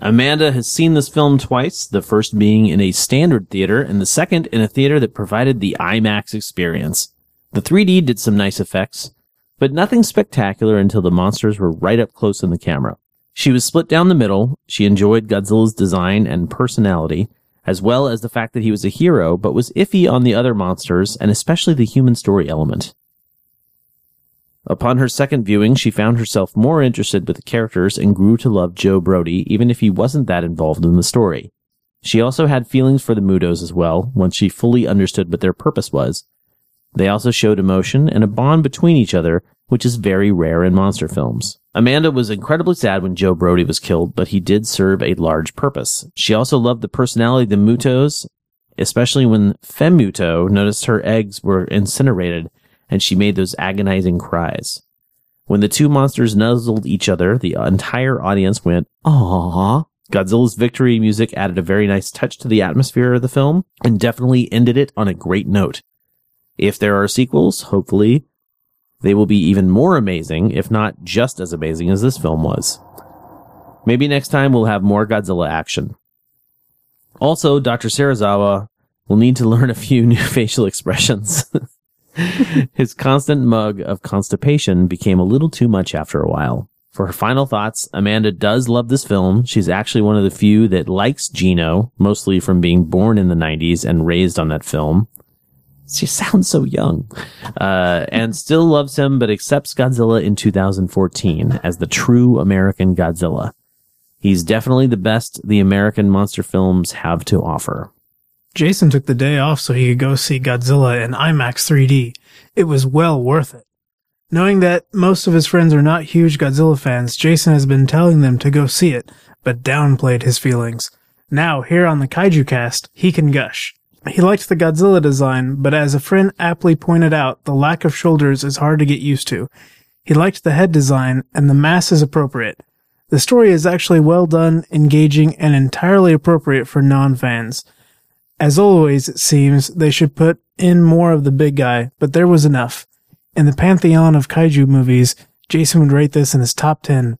Amanda has seen this film twice, the first being in a standard theater and the second in a theater that provided the IMAX experience. The 3D did some nice effects, but nothing spectacular until the monsters were right up close in the camera. She was split down the middle. She enjoyed Godzilla's design and personality, as well as the fact that he was a hero, but was iffy on the other monsters and especially the human story element. Upon her second viewing, she found herself more interested with the characters and grew to love Joe Brody, even if he wasn't that involved in the story. She also had feelings for the Mutos as well, once she fully understood what their purpose was. They also showed emotion and a bond between each other, which is very rare in monster films. Amanda was incredibly sad when Joe Brody was killed, but he did serve a large purpose. She also loved the personality of the Mutos, especially when Femmuto noticed her eggs were incinerated and she made those agonizing cries. When the two monsters nuzzled each other, the entire audience went, aww. Godzilla's victory music added a very nice touch to the atmosphere of the film and definitely ended it on a great note. If there are sequels, hopefully they will be even more amazing, if not just as amazing as this film was. Maybe next time we'll have more Godzilla action. Also, Dr. Serizawa will need to <laughs> learn a few new <laughs> facial expressions. <laughs> His constant mug of constipation became a little too much after a while. For her final thoughts, Amanda does love this film. She's actually one of the few that likes Gino, mostly from being born in the 90s and raised on that film. She sounds so young. Uh, and still loves him, but accepts Godzilla in 2014 as the true American Godzilla. He's definitely the best the American monster films have to offer. Jason took the day off so he could go see Godzilla in IMAX 3D. It was well worth it. Knowing that most of his friends are not huge Godzilla fans, Jason has been telling them to go see it, but downplayed his feelings. Now, here on the Kaiju Cast, he can gush. He liked the Godzilla design, but as a friend aptly pointed out, the lack of shoulders is hard to get used to. He liked the head design, and the mass is appropriate. The story is actually well done, engaging, and entirely appropriate for non-fans. As always, it seems they should put in more of the big guy, but there was enough. In the pantheon of kaiju movies, Jason would rate this in his top 10,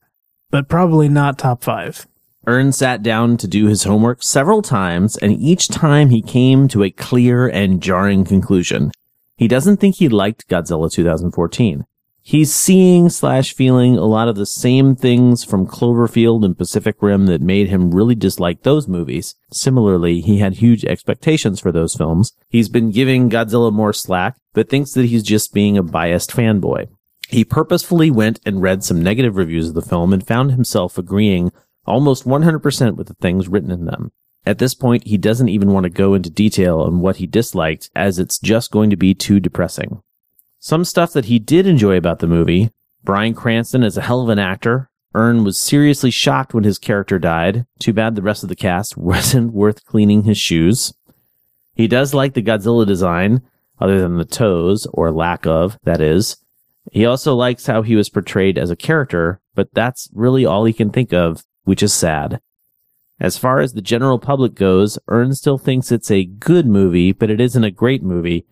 but probably not top 5. Ern sat down to do his homework several times, and each time he came to a clear and jarring conclusion. He doesn't think he liked Godzilla 2014. He's seeing slash feeling a lot of the same things from Cloverfield and Pacific Rim that made him really dislike those movies. Similarly, he had huge expectations for those films. He's been giving Godzilla more slack, but thinks that he's just being a biased fanboy. He purposefully went and read some negative reviews of the film and found himself agreeing almost 100% with the things written in them. At this point, he doesn't even want to go into detail on what he disliked as it's just going to be too depressing. Some stuff that he did enjoy about the movie. Bryan Cranston is a hell of an actor. Ern was seriously shocked when his character died. Too bad the rest of the cast <laughs> wasn't worth cleaning his shoes. He does like the Godzilla design, other than the toes, or lack of, that is. He also likes how he was portrayed as a character, but that's really all he can think of, which is sad. As far as the general public goes, Ern still thinks it's a good movie, but it isn't a great movie,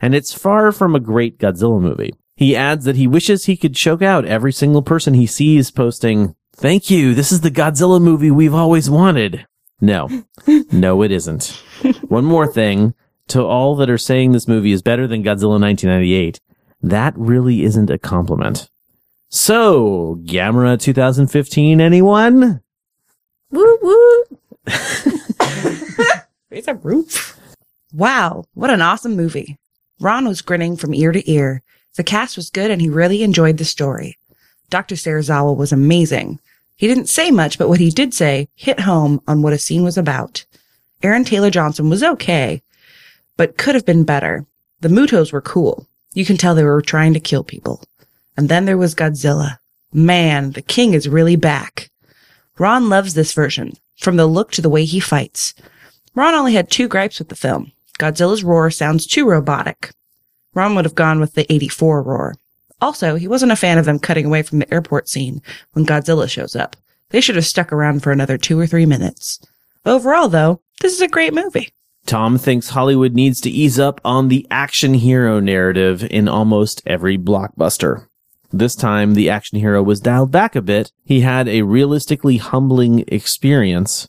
and it's far from a great Godzilla movie. He adds that he wishes he could choke out every single person he sees posting, Thank you, this is the Godzilla movie we've always wanted. No, <laughs> no, it isn't. One more thing to all that are saying this movie is better than Godzilla 1998, that really isn't a compliment. So, Gamera 2015, anyone? Woo woo. <laughs> It's a roof. Wow, what an awesome movie. Ron was grinning from ear to ear. The cast was good and he really enjoyed the story. Dr. Serizawa was amazing. He didn't say much, but what he did say hit home on what a scene was about. Aaron Taylor Johnson was okay, but could have been better. The Mutos were cool. You can tell they were trying to kill people. And then there was Godzilla. Man, the king is really back. Ron loves this version, from the look to the way he fights. Ron only had two gripes with the film. Godzilla's roar sounds too robotic. Ron would have gone with the 84 roar. Also, he wasn't a fan of them cutting away from the airport scene when Godzilla shows up. They should have stuck around for another two or three minutes. Overall, though, this is a great movie. Tom thinks Hollywood needs to ease up on the action hero narrative in almost every blockbuster. This time, the action hero was dialed back a bit. He had a realistically humbling experience.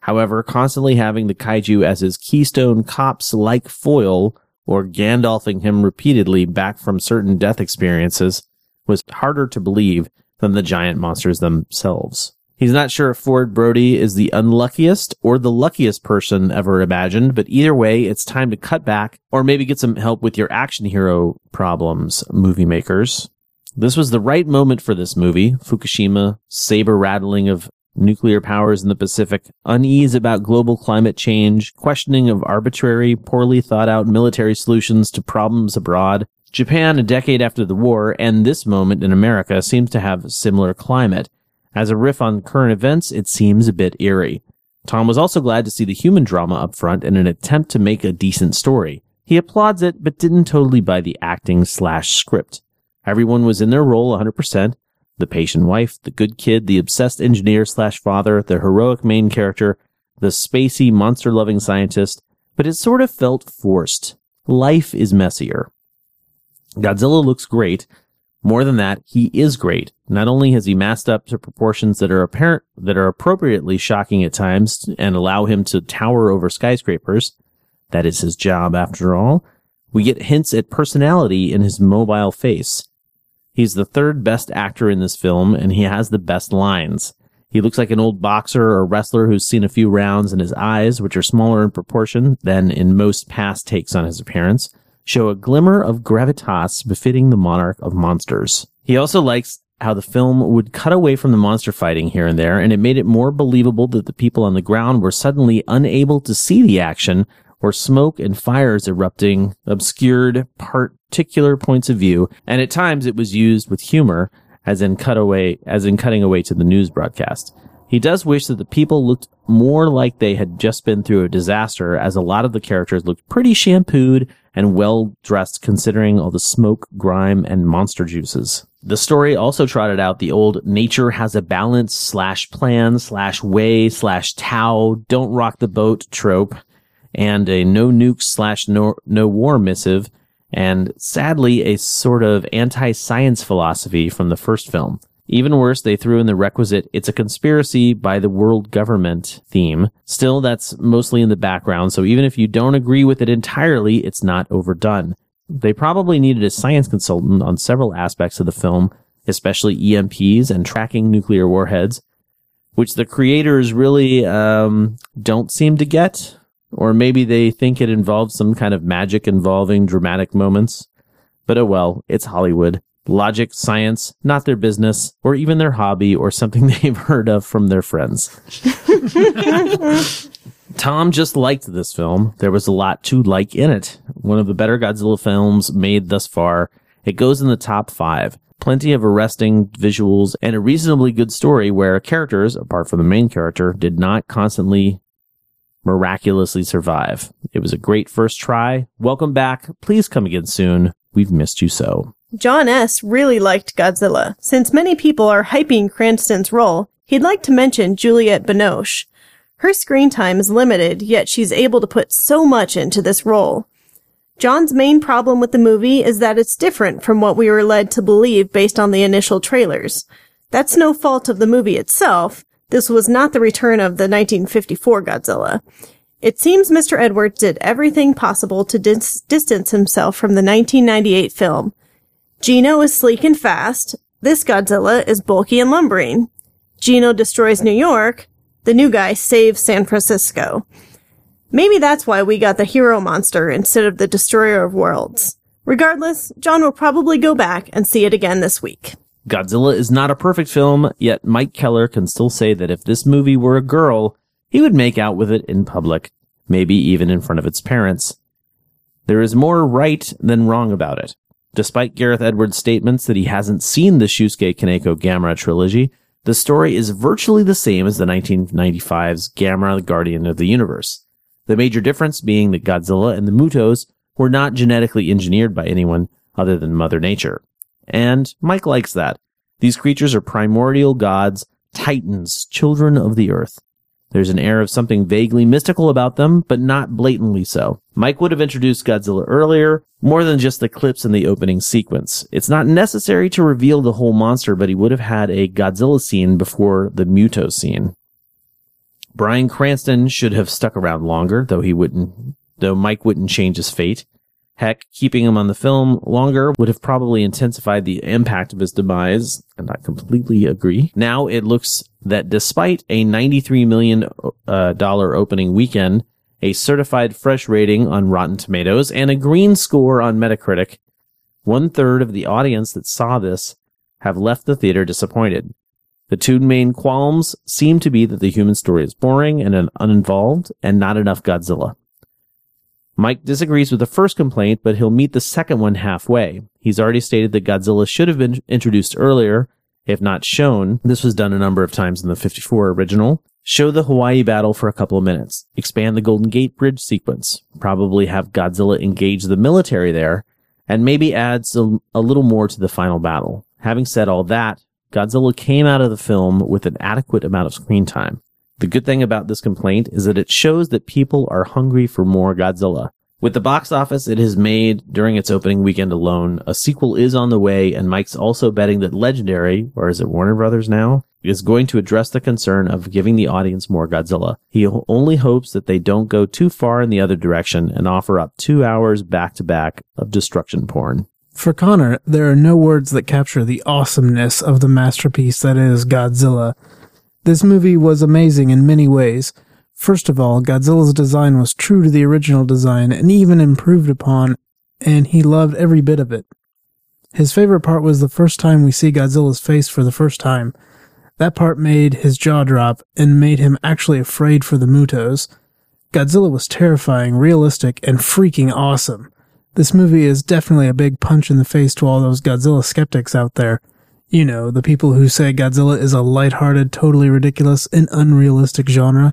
However, constantly having the kaiju as his keystone cops like foil or Gandalfing him repeatedly back from certain death experiences was harder to believe than the giant monsters themselves. He's not sure if Ford Brody is the unluckiest or the luckiest person ever imagined, but either way, it's time to cut back or maybe get some help with your action hero problems, movie makers. This was the right moment for this movie. Fukushima, saber rattling of nuclear powers in the Pacific, unease about global climate change, questioning of arbitrary, poorly thought out military solutions to problems abroad. Japan a decade after the war and this moment in America seems to have similar climate. As a riff on current events, it seems a bit eerie. Tom was also glad to see the human drama up front in an attempt to make a decent story. He applauds it, but didn't totally buy the acting slash script. Everyone was in their role 100%. The patient wife, the good kid, the obsessed engineer slash father, the heroic main character, the spacey monster loving scientist, but it sort of felt forced. Life is messier. Godzilla looks great, more than that, he is great. Not only has he masked up to proportions that are apparent, that are appropriately shocking at times and allow him to tower over skyscrapers. That is his job after all. We get hints at personality in his mobile face. He's the third best actor in this film and he has the best lines. He looks like an old boxer or wrestler who's seen a few rounds and his eyes, which are smaller in proportion than in most past takes on his appearance, show a glimmer of gravitas befitting the monarch of monsters. He also likes how the film would cut away from the monster fighting here and there, and it made it more believable that the people on the ground were suddenly unable to see the action, or smoke and fires erupting obscured particular points of view, and at times it was used with humor, as in cutaway, as in cutting away to the news broadcast. He does wish that the people looked more like they had just been through a disaster, as a lot of the characters looked pretty shampooed and well dressed considering all the smoke, grime, and monster juices. The story also trotted out the old nature has a balance slash plan slash way slash Tao don't rock the boat trope and a no nuke slash no, no war missive and sadly a sort of anti-science philosophy from the first film. Even worse, they threw in the requisite it's a conspiracy by the world government theme. Still, that's mostly in the background, so even if you don't agree with it entirely, it's not overdone. They probably needed a science consultant on several aspects of the film, especially EMPs and tracking nuclear warheads, which the creators really um, don't seem to get. Or maybe they think it involves some kind of magic involving dramatic moments. But oh well, it's Hollywood logic, science, not their business, or even their hobby or something <laughs> they've heard of from their friends. <laughs> Tom just liked this film. There was a lot to like in it. One of the better Godzilla films made thus far. It goes in the top five. Plenty of arresting visuals and a reasonably good story where characters, apart from the main character, did not constantly miraculously survive. It was a great first try. Welcome back. Please come again soon. We've missed you so. John S. really liked Godzilla. Since many people are hyping Cranston's role, he'd like to mention Juliette Binoche. Her screen time is limited, yet she's able to put so much into this role. John's main problem with the movie is that it's different from what we were led to believe based on the initial trailers. That's no fault of the movie itself. This was not the return of the 1954 Godzilla. It seems Mr. Edwards did everything possible to dis- distance himself from the 1998 film, Gino is sleek and fast. This Godzilla is bulky and lumbering. Gino destroys New York. The new guy saves San Francisco. Maybe that's why we got the hero monster instead of the destroyer of worlds. Regardless, John will probably go back and see it again this week. Godzilla is not a perfect film, yet Mike Keller can still say that if this movie were a girl, he would make out with it in public, maybe even in front of its parents. There is more right than wrong about it. Despite Gareth Edwards' statements that he hasn't seen the Shusuke Kaneko Gamera trilogy, the story is virtually the same as the 1995's Gamera, the Guardian of the Universe. The major difference being that Godzilla and the Mutos were not genetically engineered by anyone other than Mother Nature. And Mike likes that. These creatures are primordial gods, titans, children of the earth. There's an air of something vaguely mystical about them, but not blatantly so. Mike would have introduced Godzilla earlier, more than just the clips in the opening sequence. It's not necessary to reveal the whole monster, but he would have had a Godzilla scene before the Muto scene. Bryan Cranston should have stuck around longer, though he wouldn't, though Mike wouldn't change his fate. Heck, keeping him on the film longer would have probably intensified the impact of his demise, and I completely agree. Now it looks that despite a $93 million uh, opening weekend, a certified fresh rating on Rotten Tomatoes, and a green score on Metacritic, one third of the audience that saw this have left the theater disappointed. The two main qualms seem to be that the human story is boring and uninvolved and not enough Godzilla. Mike disagrees with the first complaint, but he'll meet the second one halfway. He's already stated that Godzilla should have been introduced earlier, if not shown. This was done a number of times in the 54 original. Show the Hawaii battle for a couple of minutes. Expand the Golden Gate Bridge sequence. Probably have Godzilla engage the military there, and maybe add some, a little more to the final battle. Having said all that, Godzilla came out of the film with an adequate amount of screen time. The good thing about this complaint is that it shows that people are hungry for more Godzilla. With the box office it has made during its opening weekend alone, a sequel is on the way, and Mike's also betting that Legendary, or is it Warner Brothers now, is going to address the concern of giving the audience more Godzilla. He only hopes that they don't go too far in the other direction and offer up two hours back to back of destruction porn. For Connor, there are no words that capture the awesomeness of the masterpiece that is Godzilla. This movie was amazing in many ways. First of all, Godzilla's design was true to the original design and even improved upon, and he loved every bit of it. His favorite part was the first time we see Godzilla's face for the first time. That part made his jaw drop and made him actually afraid for the Mutos. Godzilla was terrifying, realistic, and freaking awesome. This movie is definitely a big punch in the face to all those Godzilla skeptics out there. You know, the people who say Godzilla is a lighthearted, totally ridiculous, and unrealistic genre.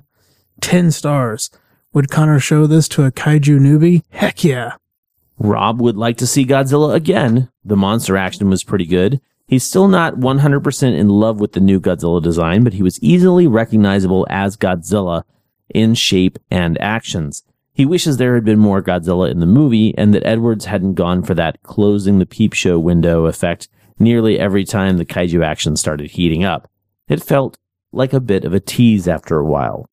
10 stars. Would Connor show this to a kaiju newbie? Heck yeah. Rob would like to see Godzilla again. The monster action was pretty good. He's still not 100% in love with the new Godzilla design, but he was easily recognizable as Godzilla in shape and actions. He wishes there had been more Godzilla in the movie and that Edwards hadn't gone for that closing the peep show window effect nearly every time the kaiju action started heating up. It felt like a bit of a tease after a while.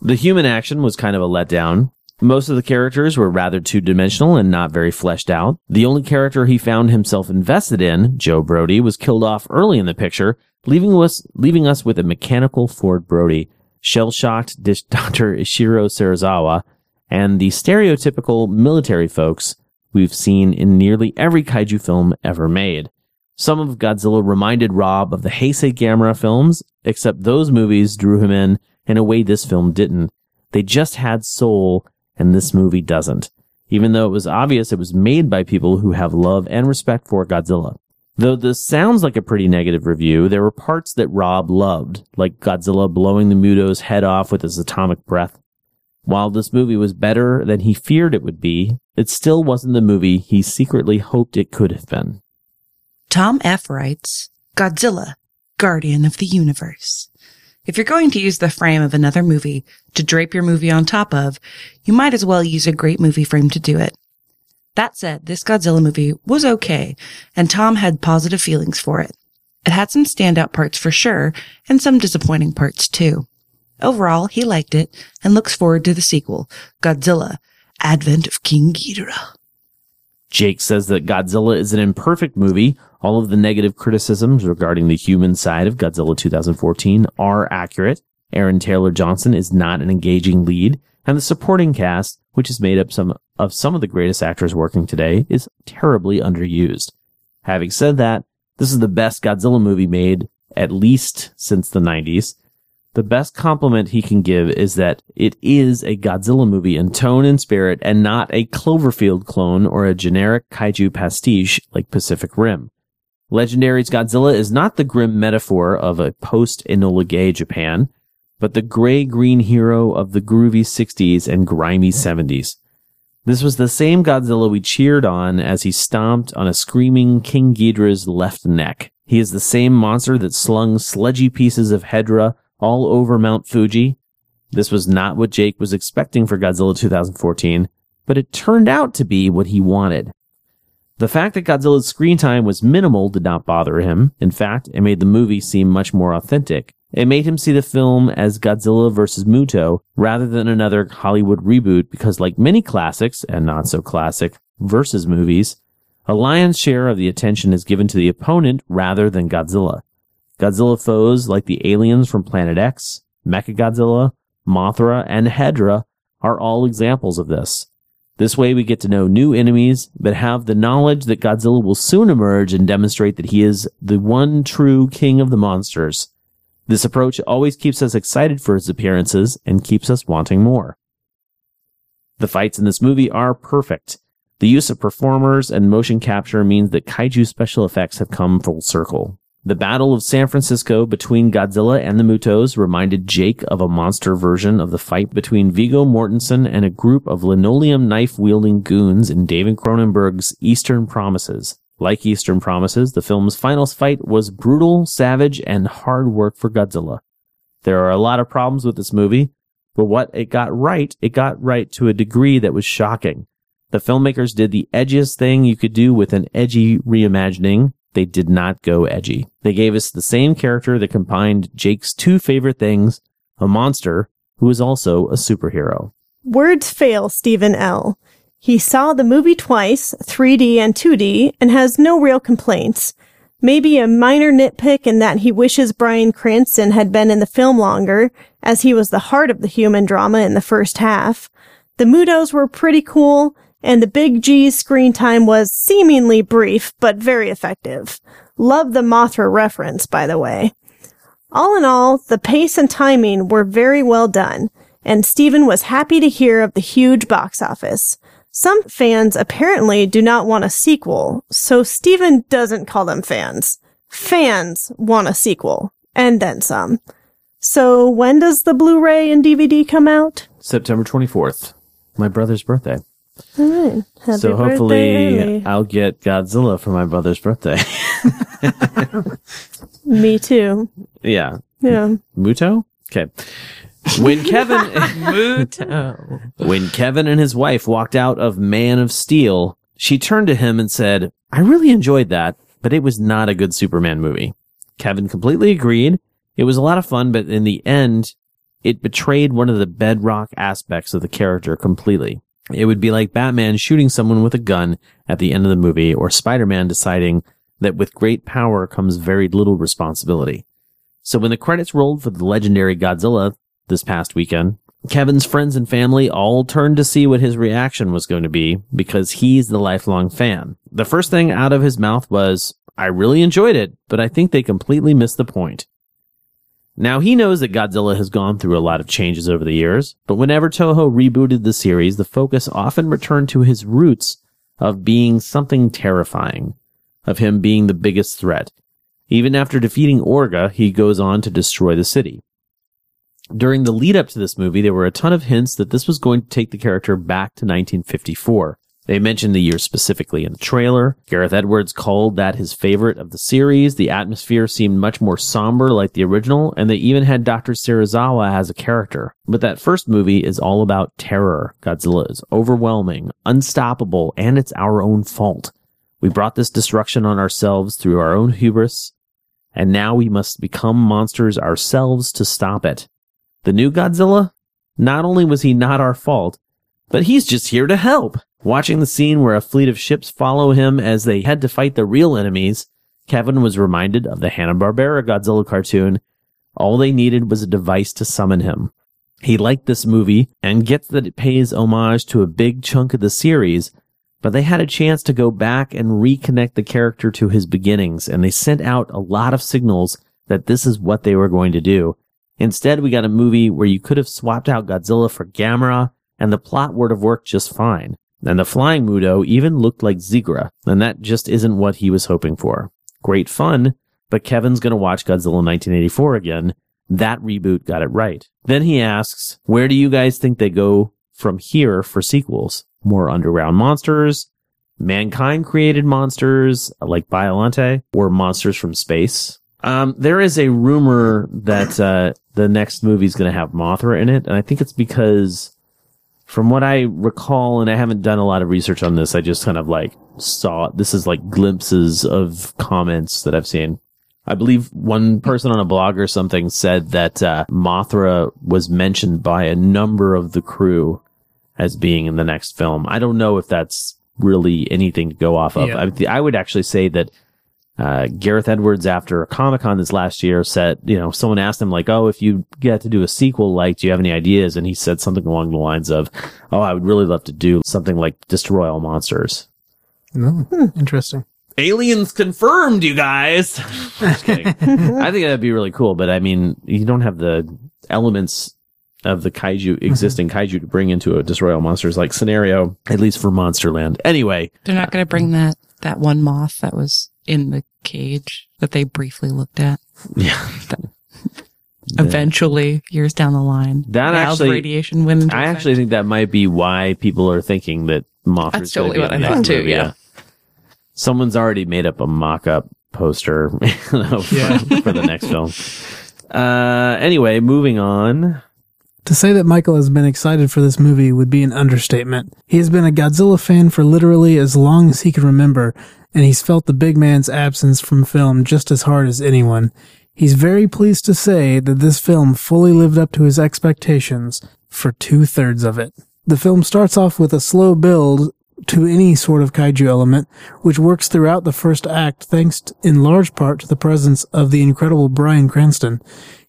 The human action was kind of a letdown. Most of the characters were rather two dimensional and not very fleshed out. The only character he found himself invested in, Joe Brody, was killed off early in the picture, leaving us, leaving us with a mechanical Ford Brody, shell shocked Dr. <laughs> Ishiro Serizawa, and the stereotypical military folks we've seen in nearly every kaiju film ever made. Some of Godzilla reminded Rob of the Heisei Gamera films, except those movies drew him in in a way this film didn't. They just had soul, and this movie doesn't. Even though it was obvious it was made by people who have love and respect for Godzilla. Though this sounds like a pretty negative review, there were parts that Rob loved, like Godzilla blowing the Muto's head off with his atomic breath. While this movie was better than he feared it would be, it still wasn't the movie he secretly hoped it could have been. Tom F. writes Godzilla, Guardian of the Universe. If you're going to use the frame of another movie to drape your movie on top of, you might as well use a great movie frame to do it. That said, this Godzilla movie was okay, and Tom had positive feelings for it. It had some standout parts for sure, and some disappointing parts too. Overall, he liked it and looks forward to the sequel, Godzilla, Advent of King Ghidorah. Jake says that Godzilla is an imperfect movie. All of the negative criticisms regarding the human side of Godzilla 2014 are accurate. Aaron Taylor Johnson is not an engaging lead, and the supporting cast, which is made up some of some of the greatest actors working today, is terribly underused. Having said that, this is the best Godzilla movie made at least since the 90s. The best compliment he can give is that it is a Godzilla movie in tone and spirit and not a Cloverfield clone or a generic kaiju pastiche like Pacific Rim. Legendary's Godzilla is not the grim metaphor of a post Enola Gay Japan, but the gray green hero of the groovy 60s and grimy 70s. This was the same Godzilla we cheered on as he stomped on a screaming King Ghidorah's left neck. He is the same monster that slung sludgy pieces of Hedorah all over Mount Fuji. This was not what Jake was expecting for Godzilla 2014, but it turned out to be what he wanted. The fact that Godzilla's screen time was minimal did not bother him. In fact, it made the movie seem much more authentic. It made him see the film as Godzilla vs. Muto rather than another Hollywood reboot because like many classics and not so classic versus movies, a lion's share of the attention is given to the opponent rather than Godzilla. Godzilla foes like the aliens from Planet X, Mechagodzilla, Mothra, and Hedorah are all examples of this. This way we get to know new enemies, but have the knowledge that Godzilla will soon emerge and demonstrate that he is the one true king of the monsters. This approach always keeps us excited for his appearances and keeps us wanting more. The fights in this movie are perfect. The use of performers and motion capture means that kaiju special effects have come full circle. The Battle of San Francisco between Godzilla and the Mutos reminded Jake of a monster version of the fight between Viggo Mortensen and a group of linoleum knife wielding goons in David Cronenberg's Eastern Promises. Like Eastern Promises, the film's final fight was brutal, savage, and hard work for Godzilla. There are a lot of problems with this movie, but what it got right, it got right to a degree that was shocking. The filmmakers did the edgiest thing you could do with an edgy reimagining they did not go edgy. They gave us the same character that combined Jake's two favorite things, a monster who is also a superhero. Words fail Stephen L. He saw the movie twice, 3D and 2D, and has no real complaints. Maybe a minor nitpick in that he wishes Bryan Cranston had been in the film longer, as he was the heart of the human drama in the first half. The Mutos were pretty cool, and the Big G's screen time was seemingly brief, but very effective. Love the Mothra reference, by the way. All in all, the pace and timing were very well done, and Steven was happy to hear of the huge box office. Some fans apparently do not want a sequel, so Steven doesn't call them fans. Fans want a sequel, and then some. So when does the Blu-ray and DVD come out? September 24th, my brother's birthday. All right. Happy so birthday hopefully early. I'll get Godzilla for my brother's birthday. <laughs> Me too. yeah. Yeah. Muto? Okay. When Kevin <laughs> <laughs> Muto. When Kevin and his wife walked out of Man of Steel, she turned to him and said, I really enjoyed that, but it was not a good Superman movie. Kevin completely agreed. It was a lot of fun, but in the end, it betrayed one of the bedrock aspects of the character completely. It would be like Batman shooting someone with a gun at the end of the movie, or Spider-Man deciding that with great power comes very little responsibility. So when the credits rolled for the legendary Godzilla this past weekend, Kevin's friends and family all turned to see what his reaction was going to be because he's the lifelong fan. The first thing out of his mouth was, I really enjoyed it, but I think they completely missed the point. Now he knows that Godzilla has gone through a lot of changes over the years, but whenever Toho rebooted the series, the focus often returned to his roots of being something terrifying, of him being the biggest threat. Even after defeating Orga, he goes on to destroy the city. During the lead up to this movie, there were a ton of hints that this was going to take the character back to 1954. They mentioned the year specifically in the trailer. Gareth Edwards called that his favorite of the series. The atmosphere seemed much more somber like the original, and they even had Dr. Serizawa as a character. But that first movie is all about terror. Godzilla is overwhelming, unstoppable, and it's our own fault. We brought this destruction on ourselves through our own hubris, and now we must become monsters ourselves to stop it. The new Godzilla? Not only was he not our fault, but he's just here to help. Watching the scene where a fleet of ships follow him as they head to fight the real enemies, Kevin was reminded of the Hanna-Barbera Godzilla cartoon. All they needed was a device to summon him. He liked this movie and gets that it pays homage to a big chunk of the series, but they had a chance to go back and reconnect the character to his beginnings, and they sent out a lot of signals that this is what they were going to do. Instead, we got a movie where you could have swapped out Godzilla for Gamera and the plot would have worked just fine. And the flying Muto even looked like Zigra, and that just isn't what he was hoping for. Great fun, but Kevin's gonna watch Godzilla 1984 again. That reboot got it right. Then he asks, where do you guys think they go from here for sequels? More underground monsters? Mankind created monsters like Biolante or monsters from space? Um, there is a rumor that, uh, the next movie is going to have Mothra in it. And I think it's because from what I recall, and I haven't done a lot of research on this, I just kind of like saw this is like glimpses of comments that I've seen. I believe one person on a blog or something said that uh, Mothra was mentioned by a number of the crew as being in the next film. I don't know if that's really anything to go off of. Yeah. I, I would actually say that uh, Gareth Edwards, after Comic Con this last year, said, you know, someone asked him like, "Oh, if you get to do a sequel, like, do you have any ideas?" And he said something along the lines of, "Oh, I would really love to do something like Destroy All Monsters." No, interesting. Aliens confirmed, you guys. <laughs> Just. I think that'd be really cool, but I mean, you don't have the elements of the kaiju existing kaiju to bring into a Destroy All Monsters like scenario, at least for Monsterland. Anyway, They're not going to bring that that one moth that was in the cage that they briefly looked at. Yeah. <laughs> Eventually, years down the line, That Al's actually, radiation went I effect. actually think that might be why people are thinking that Mothra That's is going totally what I thought next too, movie, yeah. Someone's already made up a mock-up poster <laughs> you for, for the next film. Uh, anyway, moving on. To say that Michael has been excited for this movie would be an understatement. He has been a Godzilla fan for literally as long as he can remember, and he's felt the big man's absence from film just as hard as anyone. He's very pleased to say that this film fully lived up to his expectations for two thirds of it. The film starts off with a slow build to any sort of kaiju element, which works throughout the first act thanks in large part to the presence of the incredible Bryan Cranston.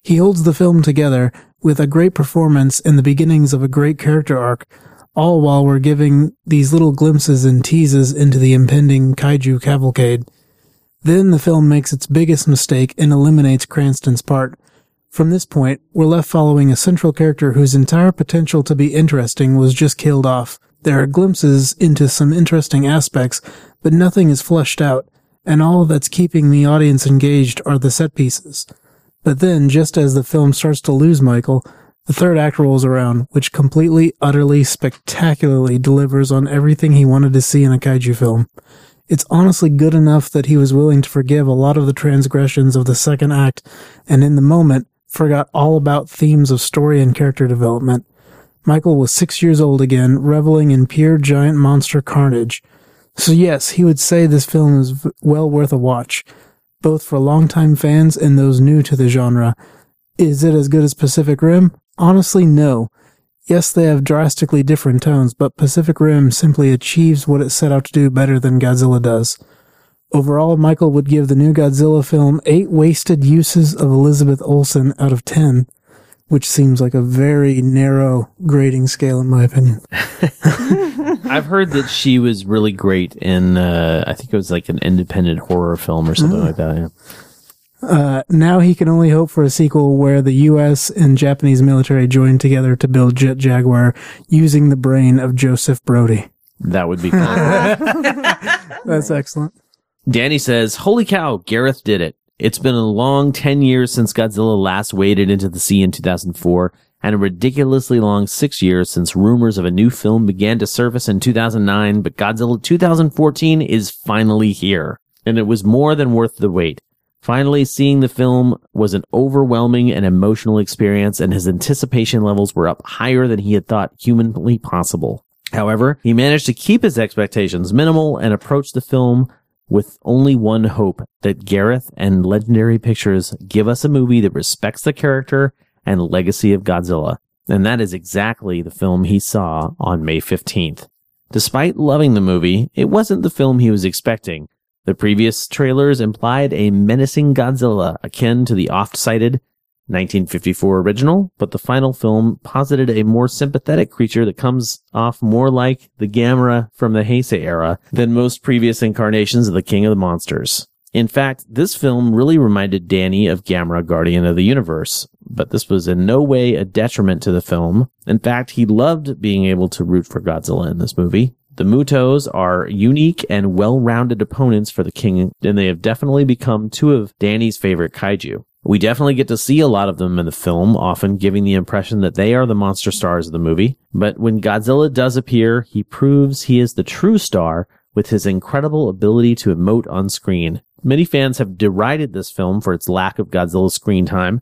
He holds the film together with a great performance and the beginnings of a great character arc, all while we're giving these little glimpses and teases into the impending kaiju cavalcade. Then the film makes its biggest mistake and eliminates Cranston's part. From this point, we're left following a central character whose entire potential to be interesting was just killed off. There are glimpses into some interesting aspects, but nothing is fleshed out, and all that's keeping the audience engaged are the set pieces. But then, just as the film starts to lose Michael, the third act rolls around, which completely, utterly, spectacularly delivers on everything he wanted to see in a kaiju film. It's honestly good enough that he was willing to forgive a lot of the transgressions of the second act, and in the moment, forgot all about themes of story and character development. Michael was six years old again, reveling in pure giant monster carnage. So yes, he would say this film is well worth a watch, both for longtime fans and those new to the genre. Is it as good as Pacific Rim? Honestly, no. Yes, they have drastically different tones, but Pacific Rim simply achieves what it set out to do better than Godzilla does. Overall, Michael would give the new Godzilla film eight wasted uses of Elizabeth Olsen out of ten, which seems like a very narrow grading scale in my opinion. <laughs> <laughs> I've heard that she was really great in, uh, I think it was like an independent horror film or something Mm. like that. Yeah. Uh, now he can only hope for a sequel where the U.S. and Japanese military join together to build Jet Jaguar using the brain of Joseph Brody. That would be cool. <laughs> That's excellent. Danny says, Holy cow, Gareth did it. It's been a long 10 years since Godzilla last waded into the sea in 2004, and a ridiculously long six years since rumors of a new film began to surface in 2009, but Godzilla 2014 is finally here. And it was more than worth the wait. Finally, seeing the film was an overwhelming and emotional experience, and his anticipation levels were up higher than he had thought humanly possible. However, he managed to keep his expectations minimal and approach the film with only one hope that Gareth and Legendary Pictures give us a movie that respects the character and legacy of Godzilla. And that is exactly the film he saw on May 15th. Despite loving the movie, it wasn't the film he was expecting. The previous trailers implied a menacing Godzilla akin to the oft-cited 1954 original, but the final film posited a more sympathetic creature that comes off more like the Gamera from the Heisei era than most previous incarnations of the King of the Monsters. In fact, this film really reminded Danny of Gamera Guardian of the Universe. but this was in no way a detriment to the film. In fact, he loved being able to root for Godzilla in this movie. The Mutos are unique and well-rounded opponents for the king, and they have definitely become two of Danny's favorite kaiju. We definitely get to see a lot of them in the film, often giving the impression that they are the monster stars of the movie. But when Godzilla does appear, he proves he is the true star with his incredible ability to emote on screen. Many fans have derided this film for its lack of Godzilla screen time,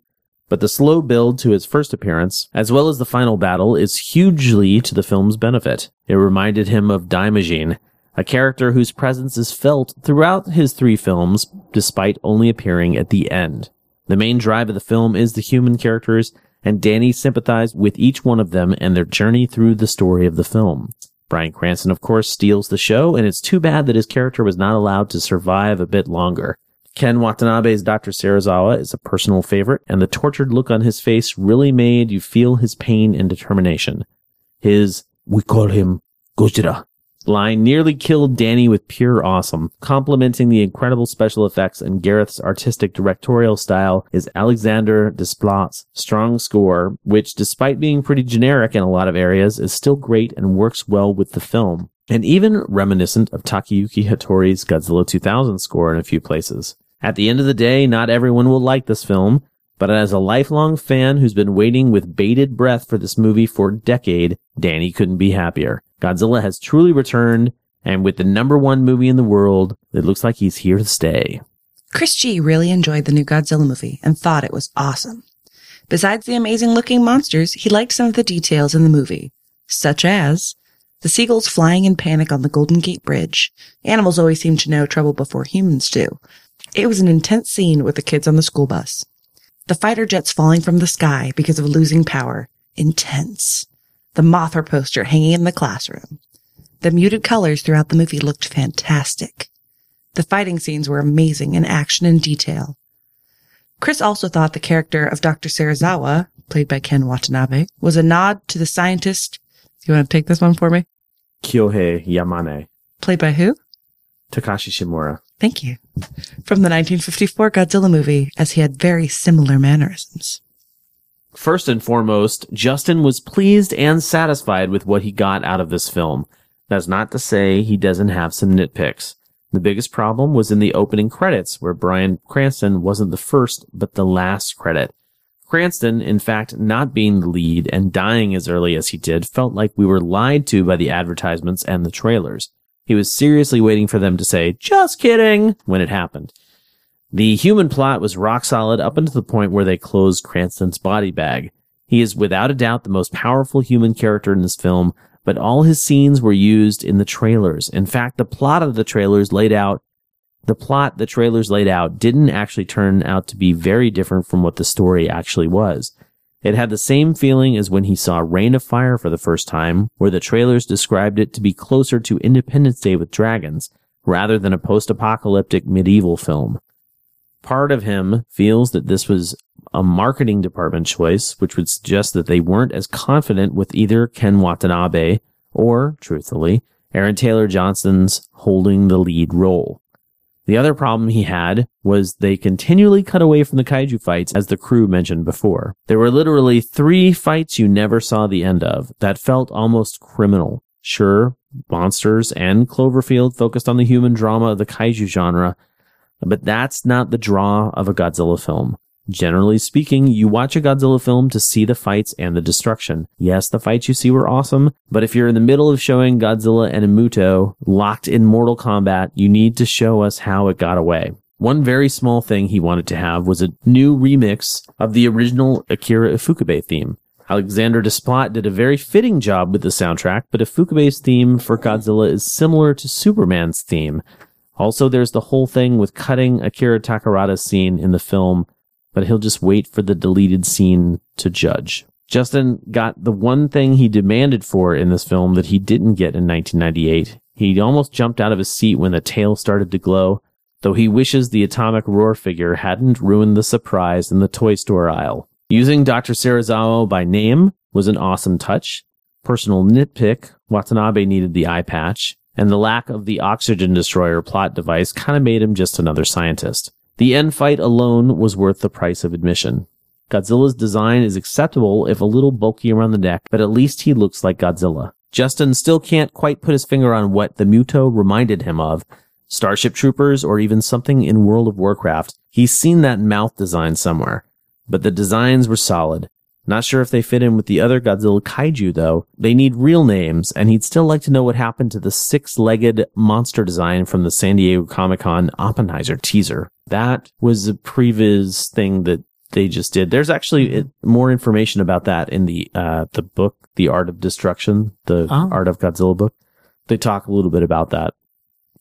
but the slow build to his first appearance, as well as the final battle, is hugely to the film's benefit. It reminded him of Daimajin, a character whose presence is felt throughout his three films, despite only appearing at the end. The main drive of the film is the human characters, and Danny sympathized with each one of them and their journey through the story of the film. Bryan Cranston, of course, steals the show, and it's too bad that his character was not allowed to survive a bit longer. Ken Watanabe's Dr. Serizawa is a personal favorite, and the tortured look on his face really made you feel his pain and determination. His, we call him Gojira, line nearly killed Danny with pure awesome. Complementing the incredible special effects and Gareth's artistic directorial style is Alexander Desplat's strong score, which despite being pretty generic in a lot of areas is still great and works well with the film. And even reminiscent of Takayuki Hattori's Godzilla 2000 score in a few places. At the end of the day, not everyone will like this film, but as a lifelong fan who's been waiting with bated breath for this movie for a decade, Danny couldn't be happier. Godzilla has truly returned, and with the number one movie in the world, it looks like he's here to stay. Chris G really enjoyed the new Godzilla movie and thought it was awesome. Besides the amazing looking monsters, he liked some of the details in the movie, such as the seagulls flying in panic on the Golden Gate Bridge. Animals always seem to know trouble before humans do. It was an intense scene with the kids on the school bus. The fighter jets falling from the sky because of losing power. Intense the Mothra poster hanging in the classroom. The muted colors throughout the movie looked fantastic. The fighting scenes were amazing in action and detail. Chris also thought the character of Dr. Serizawa, played by Ken Watanabe, was a nod to the scientist. You want to take this one for me? Kyohei Yamane. Played by who? Takashi Shimura. Thank you. From the 1954 Godzilla movie, as he had very similar mannerisms. First and foremost, Justin was pleased and satisfied with what he got out of this film. That's not to say he doesn't have some nitpicks. The biggest problem was in the opening credits, where Bryan Cranston wasn't the first, but the last credit. Cranston, in fact, not being the lead and dying as early as he did, felt like we were lied to by the advertisements and the trailers. He was seriously waiting for them to say, just kidding, when it happened. The human plot was rock solid up until the point where they closed Cranston's body bag. He is without a doubt the most powerful human character in this film, but all his scenes were used in the trailers. In fact, the plot of the trailers laid out, the plot the trailers laid out didn't actually turn out to be very different from what the story actually was. It had the same feeling as when he saw Reign of Fire for the first time, where the trailers described it to be closer to Independence Day with dragons, rather than a post-apocalyptic medieval film. Part of him feels that this was a marketing department choice, which would suggest that they weren't as confident with either Ken Watanabe or, truthfully, Aaron Taylor Johnson's holding the lead role. The other problem he had was they continually cut away from the kaiju fights, as the crew mentioned before. There were literally three fights you never saw the end of that felt almost criminal. Sure, Monsters and Cloverfield focused on the human drama of the kaiju genre, but that's not the draw of a Godzilla film. Generally speaking, you watch a Godzilla film to see the fights and the destruction. Yes, the fights you see were awesome, but if you're in the middle of showing Godzilla and a Muto locked in Mortal Kombat, you need to show us how it got away. One very small thing he wanted to have was a new remix of the original Akira Ifukube theme. Alexander Desplat did a very fitting job with the soundtrack, but Ifukube's theme for Godzilla is similar to Superman's theme, also, there's the whole thing with cutting Akira Takarada's scene in the film, but he'll just wait for the deleted scene to judge. Justin got the one thing he demanded for in this film that he didn't get in 1998. He almost jumped out of his seat when the tail started to glow, though he wishes the atomic roar figure hadn't ruined the surprise in the toy store aisle. Using Dr. Serizawa by name was an awesome touch. Personal nitpick, Watanabe needed the eye patch and the lack of the oxygen destroyer plot device kind of made him just another scientist. The end fight alone was worth the price of admission. Godzilla's design is acceptable if a little bulky around the neck, but at least he looks like Godzilla. Justin still can't quite put his finger on what the Muto reminded him of. Starship Troopers or even something in World of Warcraft. He's seen that mouth design somewhere. But the designs were solid. Not sure if they fit in with the other Godzilla kaiju though. They need real names, and he'd still like to know what happened to the six-legged monster design from the San Diego Comic-Con Oppenheimer teaser. That was a previs thing that they just did. There's actually more information about that in the uh, the book, The Art of Destruction, the Oh. Art of Godzilla book. They talk a little bit about that.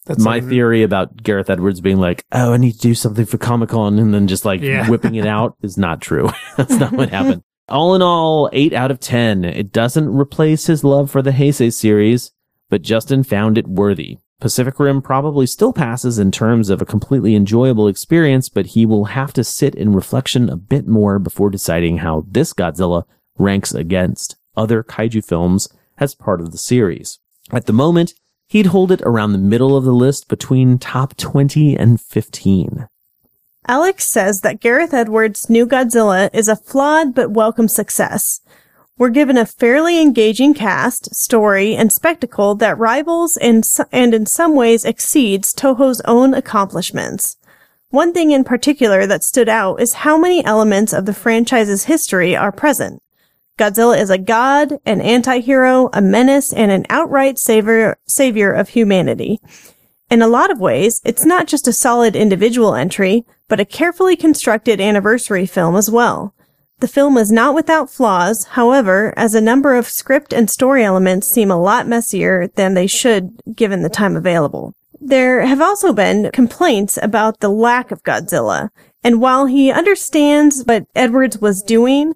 That's My theory about Gareth Edwards being like, "Oh, I need to do something for Comic Con," and then just like Yeah. whipping it out <laughs> is not true. <laughs> That's not what happened. All in all, eight out of ten. It doesn't replace his love for the Heisei series, but Justin found it worthy. Pacific Rim probably still passes in terms of a completely enjoyable experience, but he will have to sit in reflection a bit more before deciding how this Godzilla ranks against other kaiju films as part of the series. At the moment, he'd hold it around the middle of the list between top 20 and 15. Alex says that Gareth Edwards' new Godzilla is a flawed but welcome success. We're given a fairly engaging cast, story, and spectacle that rivals and, and in some ways exceeds Toho's own accomplishments. One thing in particular that stood out is how many elements of the franchise's history are present. Godzilla is a god, an anti-hero, a menace, and an outright savior, savior of humanity. In a lot of ways, it's not just a solid individual entry, but a carefully constructed anniversary film as well. The film is not without flaws, however, as a number of script and story elements seem a lot messier than they should given the time available. There have also been complaints about the lack of Godzilla, and while he understands what Edwards was doing,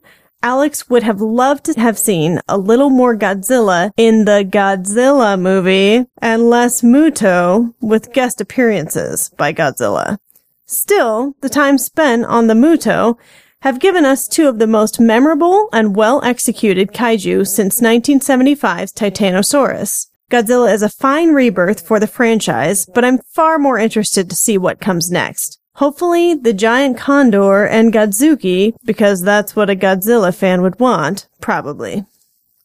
Alex would have loved to have seen a little more Godzilla in the Godzilla movie and less Muto with guest appearances by Godzilla. Still, the time spent on the Muto have given us two of the most memorable and well executed kaiju since 1975's Titanosaurus. Godzilla is a fine rebirth for the franchise, but I'm far more interested to see what comes next. Hopefully, the giant condor and Godzooky, because that's what a Godzilla fan would want, probably.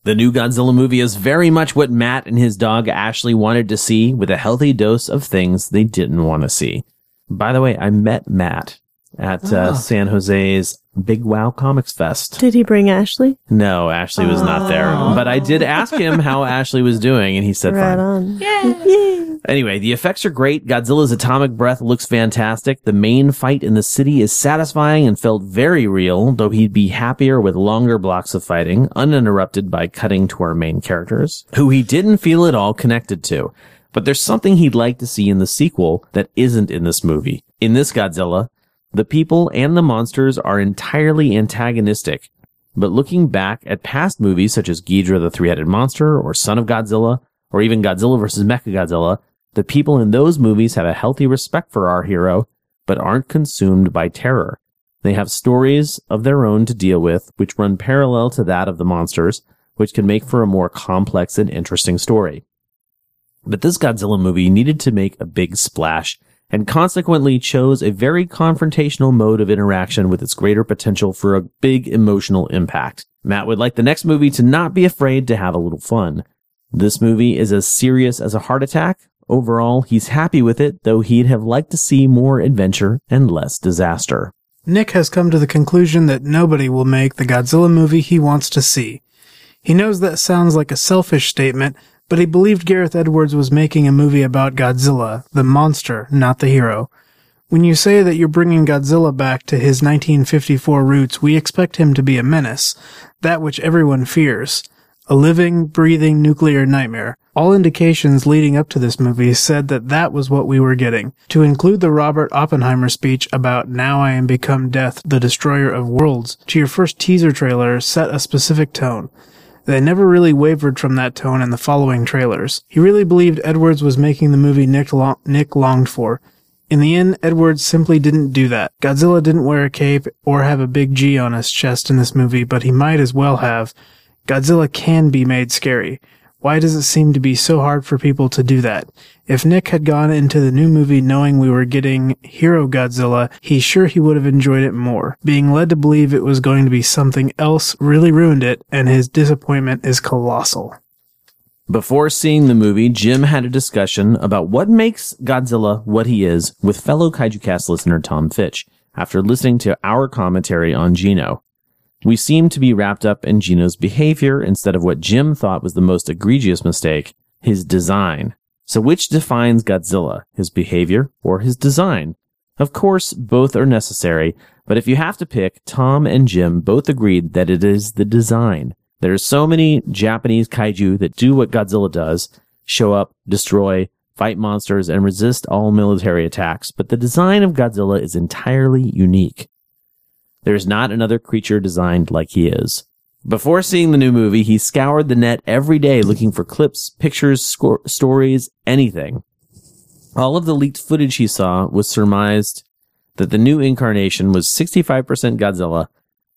The new Godzilla movie is very much what Matt and his dog Ashley wanted to see with a healthy dose of things they didn't want to see. By the way, I met Matt at uh, Oh. San Jose's Big Wow Comics Fest. Did he bring Ashley? No, Ashley was not there, but I did ask him how <laughs> Ashley was doing, and he said right fine. on. Yay! Anyway, the effects are great. Godzilla's atomic breath looks fantastic. The main fight in the city is satisfying and felt very real, though he'd be happier with longer blocks of fighting, uninterrupted by cutting to our main characters, who he didn't feel at all connected to. But there's something he'd like to see in the sequel that isn't in this movie. In this Godzilla, the people and the monsters are entirely antagonistic. But looking back at past movies such as Ghidorah the Three-Headed Monster or Son of Godzilla or even Godzilla vs. Mechagodzilla, the people in those movies have a healthy respect for our hero, but aren't consumed by terror. They have stories of their own to deal with, which run parallel to that of the monsters, which can make for a more complex and interesting story. But this Godzilla movie needed to make a big splash and consequently chose a very confrontational mode of interaction with its greater potential for a big emotional impact. Matt would like the next movie to not be afraid to have a little fun. This movie is as serious as a heart attack. Overall, he's happy with it, though he'd have liked to see more adventure and less disaster. Nick has come to the conclusion that nobody will make the Godzilla movie he wants to see. He knows that sounds like a selfish statement, but he believed Gareth Edwards was making a movie about Godzilla, the monster, not the hero. When you say that you're bringing Godzilla back to his 1954 roots, we expect him to be a menace, that which everyone fears. A living, breathing nuclear nightmare. All indications leading up to this movie said that that was what we were getting. To include the Robert Oppenheimer speech about Now I am become death, the destroyer of worlds, to your first teaser trailer set a specific tone. They never really wavered from that tone in the following trailers. He really believed Edwards was making the movie Nick, Nick longed for. In the end, Edwards simply didn't do that. Godzilla didn't wear a cape or have a big G on his chest in this movie, but he might as well have. Godzilla can be made scary. Why does it seem to be so hard for people to do that? If Nick had gone into the new movie knowing we were getting Hero Godzilla, he's sure he would have enjoyed it more. Being led to believe it was going to be something else really ruined it, and his disappointment is colossal. Before seeing the movie, Jim had a discussion about what makes Godzilla what he is with fellow Kaiju Cast listener Tom Fitch after listening to our commentary on Gino. We seem to be wrapped up in Gino's behavior instead of what Jim thought was the most egregious mistake, his design. So which defines Godzilla, his behavior or his design? Of course, both are necessary, but if you have to pick, Tom and Jim both agreed that it is the design. There are so many Japanese kaiju that do what Godzilla does, show up, destroy, fight monsters, and resist all military attacks, but the design of Godzilla is entirely unique. There is not another creature designed like he is. Before seeing the new movie, he scoured the net every day looking for clips, pictures, sco- stories, anything. All of the leaked footage he saw was surmised that the new incarnation was 65% Godzilla,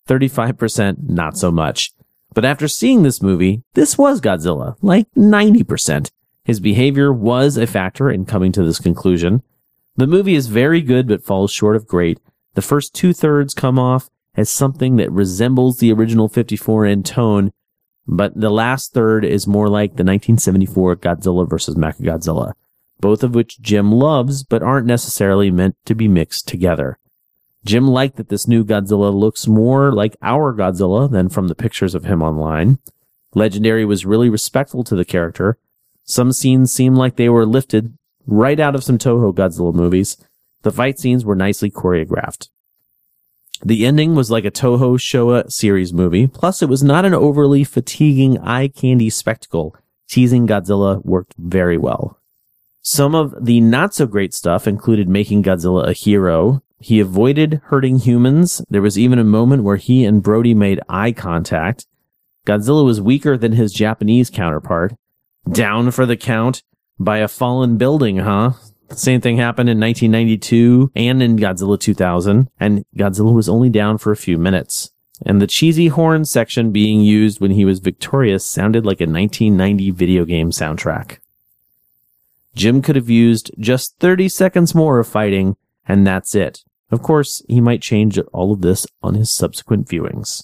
35% not so much. But after seeing this movie, this was Godzilla, like 90%. His behavior was a factor in coming to this conclusion. The movie is very good but falls short of great, the first two thirds come off as something that resembles the original 54 in tone, but the last third is more like the 1974 Godzilla vs. Mechagodzilla, both of which Jim loves but aren't necessarily meant to be mixed together. Jim liked that this new Godzilla looks more like our Godzilla than from the pictures of him online. Legendary was really respectful to the character. Some scenes seem like they were lifted right out of some Toho Godzilla movies, the fight scenes were nicely choreographed. The ending was like a Toho Showa series movie, plus it was not an overly fatiguing eye candy spectacle. Teasing Godzilla worked very well. Some of the not so great stuff included making Godzilla a hero. He avoided hurting humans. There was even a moment where he and Brody made eye contact. Godzilla was weaker than his Japanese counterpart. Down for the count by a fallen building, huh? Same thing happened in 1992 and in Godzilla 2000, and Godzilla was only down for a few minutes. And the cheesy horn section being used when he was victorious sounded like a 1990 video game soundtrack. Jim could have used just 30 seconds more of fighting, and that's it. Of course, he might change all of this on his subsequent viewings.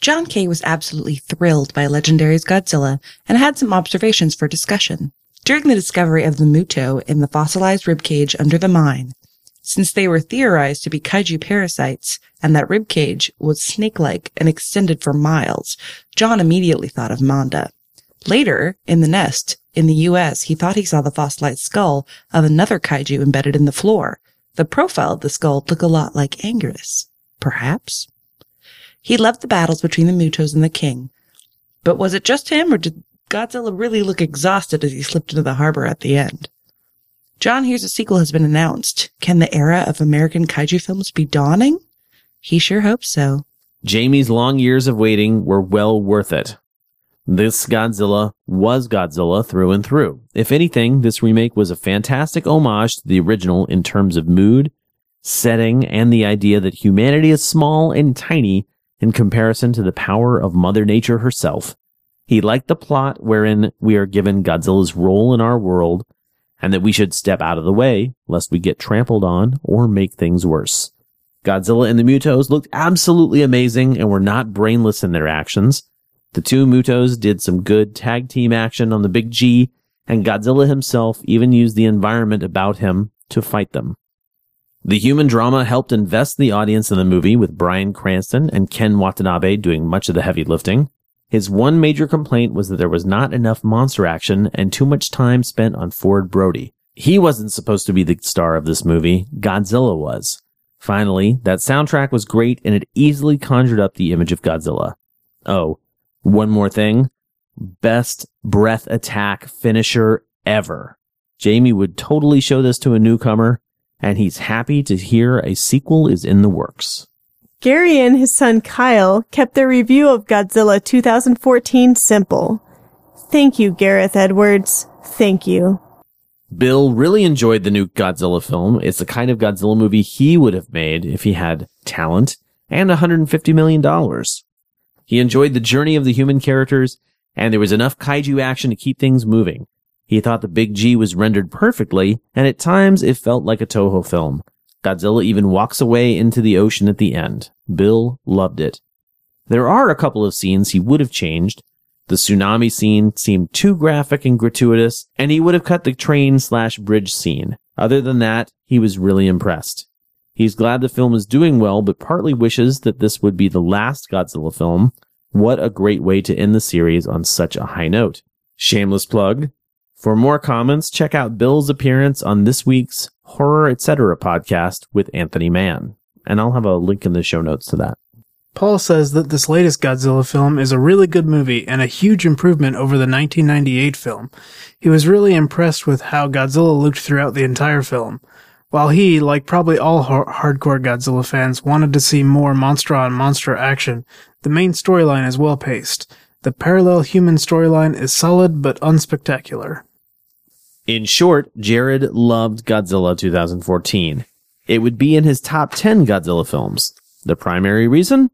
John Kay was absolutely thrilled by Legendary's Godzilla and had some observations for discussion during the discovery of the Muto in the fossilized ribcage under the mine, since they were theorized to be kaiju parasites and that ribcage was snake-like and extended for miles, John immediately thought of Manda. Later, in the nest, in the US, he thought he saw the fossilized skull of another kaiju embedded in the floor. The profile of the skull looked a lot like Anguirus. Perhaps? He loved the battles between the Mutos and the king. But was it just him, or did Godzilla really looked exhausted as he slipped into the harbor at the end. John hears a sequel has been announced. Can the era of American kaiju films be dawning? He sure hopes so. Jamie's long years of waiting were well worth it. This Godzilla was Godzilla through and through. If anything, this remake was a fantastic homage to the original in terms of mood, setting, and the idea that humanity is small and tiny in comparison to the power of Mother Nature herself. He liked the plot wherein we are given Godzilla's role in our world and that we should step out of the way lest we get trampled on or make things worse. Godzilla and the Mutos looked absolutely amazing and were not brainless in their actions. The two Mutos did some good tag team action on the Big G, and Godzilla himself even used the environment about him to fight them. The human drama helped invest the audience in the movie with Bryan Cranston and Ken Watanabe doing much of the heavy lifting. His one major complaint was that there was not enough monster action and too much time spent on Ford Brody. He wasn't supposed to be the star of this movie, Godzilla was. Finally, that soundtrack was great and it easily conjured up the image of Godzilla. Oh, one more thing. Best breath attack finisher ever. Jamie would totally show this to a newcomer, and he's happy to hear a sequel is in the works. Gary and his son Kyle kept their review of Godzilla 2014 simple. Thank you, Gareth Edwards. Thank you. Bill really enjoyed the new Godzilla film. It's the kind of Godzilla movie he would have made if he had talent and $150 million. He enjoyed the journey of the human characters and there was enough kaiju action to keep things moving. He thought the Big G was rendered perfectly, and at times it felt like a Toho film. Godzilla even walks away into the ocean at the end. Bill loved it. There are a couple of scenes he would have changed. The tsunami scene seemed too graphic and gratuitous, and he would have cut the train slash bridge scene. Other than that, he was really impressed. He's glad the film is doing well, but partly wishes that this would be the last Godzilla film. What a great way to end the series on such a high note. Shameless plug. For more comments, check out Bill's appearance on this week's Horror Etc. podcast with Anthony Mann. And I'll have a link in the show notes to that. Paul says that this latest Godzilla film is a really good movie and a huge improvement over the 1998 film. He was really impressed with how Godzilla looked throughout the entire film. While he, like probably all hardcore Godzilla fans, wanted to see more monster on monster action, the main storyline is well paced. The parallel human storyline is solid but unspectacular. In short, Jared loved Godzilla 2014. It would be in his top 10 Godzilla films. The primary reason?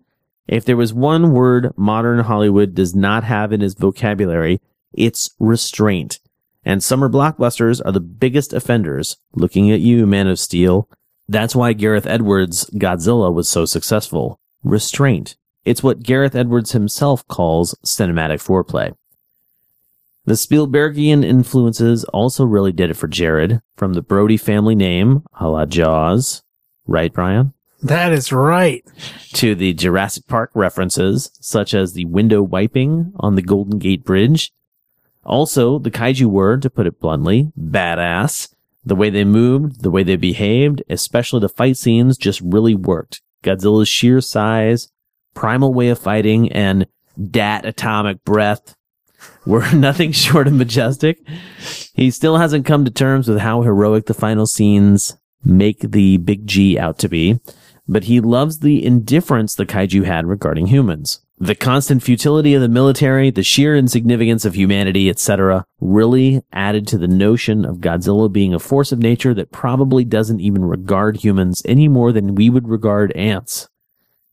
If there was one word modern Hollywood does not have in his vocabulary, it's restraint. And summer blockbusters are the biggest offenders. Looking at you, Man of Steel. That's why Gareth Edwards' Godzilla was so successful. Restraint. It's what Gareth Edwards himself calls cinematic foreplay. The Spielbergian influences also really did it for Jared, from the Brody family name, a la Jaws. Right, Brian? That is right. To the Jurassic Park references, such as the window wiping on the Golden Gate Bridge. Also, the kaiju were, to put it bluntly, badass. The way they moved, the way they behaved, especially the fight scenes, just really worked. Godzilla's sheer size, primal way of fighting, and dat atomic breath were <laughs> nothing short of majestic. He still hasn't come to terms with how heroic the final scenes make the big G out to be but he loves the indifference the kaiju had regarding humans. The constant futility of the military, the sheer insignificance of humanity, etc., really added to the notion of Godzilla being a force of nature that probably doesn't even regard humans any more than we would regard ants.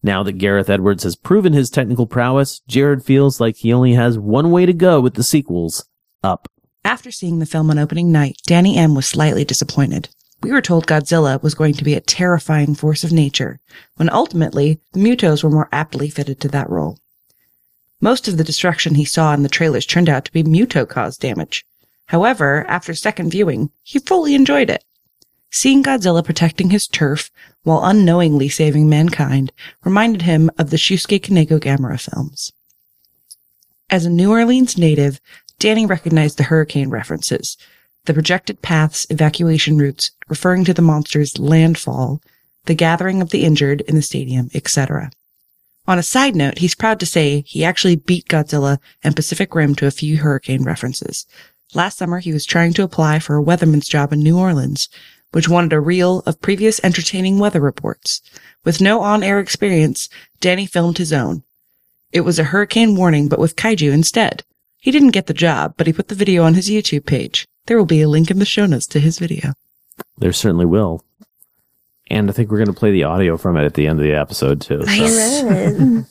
Now that Gareth Edwards has proven his technical prowess, Jared feels like he only has one way to go with the sequels up. After seeing the film on opening night, Danny M was slightly disappointed. We were told Godzilla was going to be a terrifying force of nature, when ultimately the Mutos were more aptly fitted to that role. Most of the destruction he saw in the trailers turned out to be Muto caused damage. However, after second viewing, he fully enjoyed it. Seeing Godzilla protecting his turf while unknowingly saving mankind reminded him of the Shusuke Kaneko Gamera films. As a New Orleans native, Danny recognized the hurricane references, the projected paths, evacuation routes, referring to the monster's landfall, the gathering of the injured in the stadium, etc. On a side note, he's proud to say he actually beat Godzilla and Pacific Rim to a few hurricane references. Last summer, he was trying to apply for a weatherman's job in New Orleans, which wanted a reel of previous entertaining weather reports. With no on-air experience, Danny filmed his own. It was a hurricane warning, but with kaiju instead. He didn't get the job, but he put the video on his YouTube page. There will be a link in the show notes to his video. There certainly will. And I think we're going to play the audio from it at the end of the episode too. So.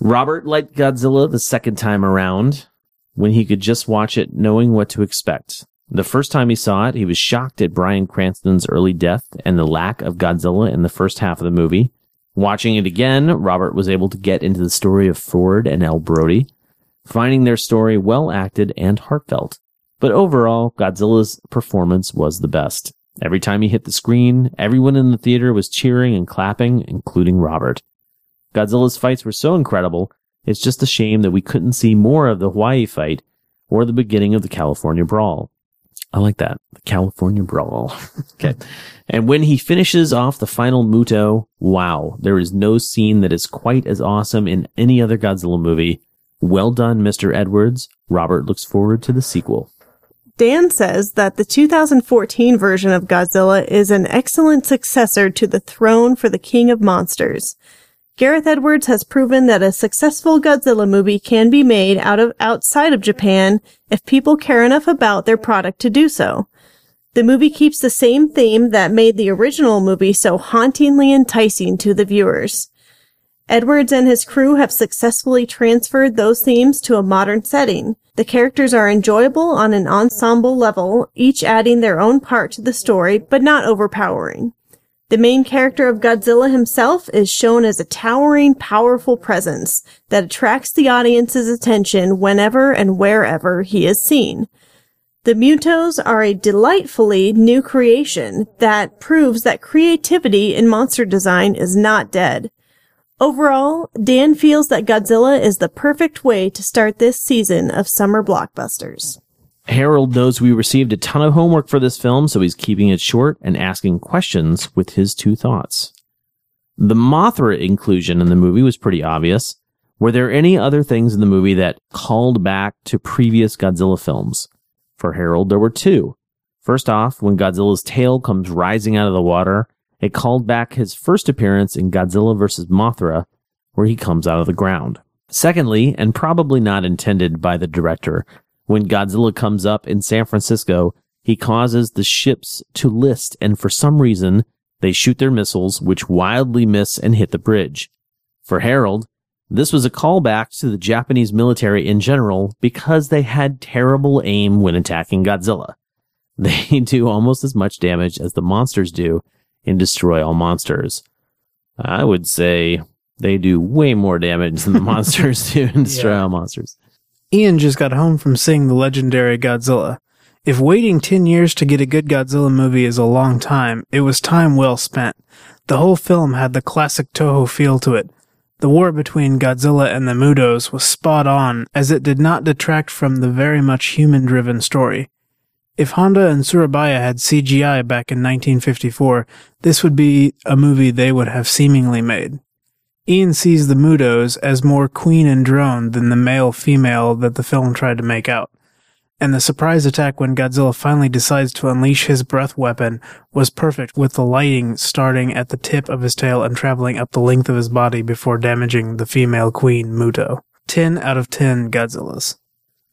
<laughs> Robert liked Godzilla the second time around when he could just watch it knowing what to expect. The first time he saw it, he was shocked at Bryan Cranston's early death and the lack of Godzilla in the first half of the movie. Watching it again, Robert was able to get into the story of Ford and El Brody, finding their story well acted and heartfelt. But overall, Godzilla's performance was the best. Every time he hit the screen, everyone in the theater was cheering and clapping, including Robert. Godzilla's fights were so incredible, it's just a shame that we couldn't see more of the Hawaii fight or the beginning of the California Brawl. I like that. The California Brawl. <laughs> okay. And when he finishes off the final Muto, wow, there is no scene that is quite as awesome in any other Godzilla movie. Well done, Mr. Edwards. Robert looks forward to the sequel. Dan says that the 2014 version of Godzilla is an excellent successor to the throne for the King of Monsters. Gareth Edwards has proven that a successful Godzilla movie can be made out of outside of Japan if people care enough about their product to do so. The movie keeps the same theme that made the original movie so hauntingly enticing to the viewers. Edwards and his crew have successfully transferred those themes to a modern setting. The characters are enjoyable on an ensemble level, each adding their own part to the story, but not overpowering. The main character of Godzilla himself is shown as a towering, powerful presence that attracts the audience's attention whenever and wherever he is seen. The Mutos are a delightfully new creation that proves that creativity in monster design is not dead. Overall, Dan feels that Godzilla is the perfect way to start this season of summer blockbusters. Harold knows we received a ton of homework for this film, so he's keeping it short and asking questions with his two thoughts. The Mothra inclusion in the movie was pretty obvious. Were there any other things in the movie that called back to previous Godzilla films? For Harold, there were two. First off, when Godzilla's tail comes rising out of the water, it called back his first appearance in Godzilla vs. Mothra, where he comes out of the ground. Secondly, and probably not intended by the director, when Godzilla comes up in San Francisco, he causes the ships to list, and for some reason, they shoot their missiles, which wildly miss and hit the bridge. For Harold, this was a callback to the Japanese military in general because they had terrible aim when attacking Godzilla. <laughs> They do almost as much damage as the monsters do in Destroy All Monsters. I would say they do way more damage than the <laughs> monsters do in Destroy Yeah. All Monsters. Ian just got home from seeing the legendary Godzilla. If waiting 10 years to get a good Godzilla movie is a long time, it was time well spent. The whole film had the classic Toho feel to it. The war between Godzilla and the Mutos was spot on, as it did not detract from the very much human driven story. If Honda and Tsuburaya had CGI back in 1954, this would be a movie they would have seemingly made. Ian sees the Mutos as more queen and drone than the male female that the film tried to make out. And the surprise attack when Godzilla finally decides to unleash his breath weapon was perfect with the lighting starting at the tip of his tail and traveling up the length of his body before damaging the female queen Muto. 10 out of 10 Godzillas.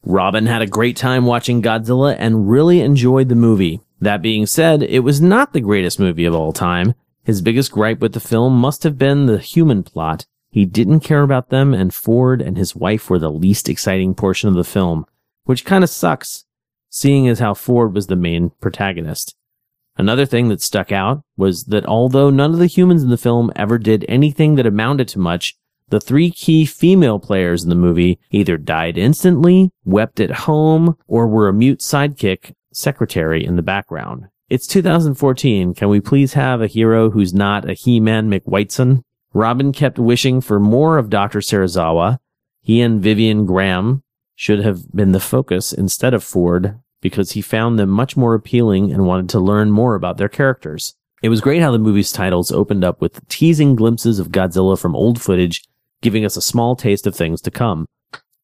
Robin had a great time watching Godzilla and really enjoyed the movie. That being said, it was not the greatest movie of all time. His biggest gripe with the film must have been the human plot. He didn't care about them, and Ford and his wife were the least exciting portion of the film, which kind of sucks, seeing as how Ford was the main protagonist. Another thing that stuck out was that although none of the humans in the film ever did anything that amounted to much, the three key female players in the movie either died instantly, wept at home, or were a mute sidekick secretary in the background. It's 2014. Can we please have a hero who's not a He-Man McWhiteson? Robin kept wishing for more of Dr. Serizawa. He and Vivian Graham should have been the focus instead of Ford because he found them much more appealing and wanted to learn more about their characters. It was great how the movie's titles opened up with teasing glimpses of Godzilla from old footage, giving us a small taste of things to come.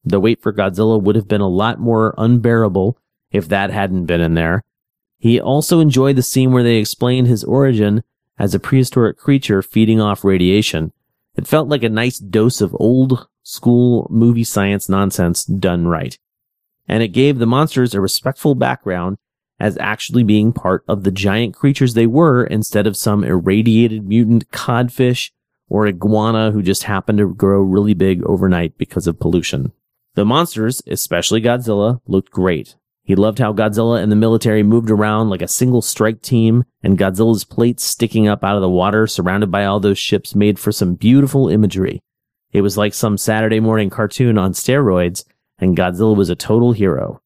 The wait for Godzilla would have been a lot more unbearable if that hadn't been in there. He also enjoyed the scene where they explained his origin as a prehistoric creature feeding off radiation. It felt like a nice dose of old school movie science nonsense done right. And it gave the monsters a respectful background as actually being part of the giant creatures they were instead of some irradiated mutant codfish or iguana who just happened to grow really big overnight because of pollution. The monsters, especially Godzilla, looked great. He loved how Godzilla and the military moved around like a single strike team, and Godzilla's plates sticking up out of the water surrounded by all those ships made for some beautiful imagery. It was like some Saturday morning cartoon on steroids, and Godzilla was a total hero.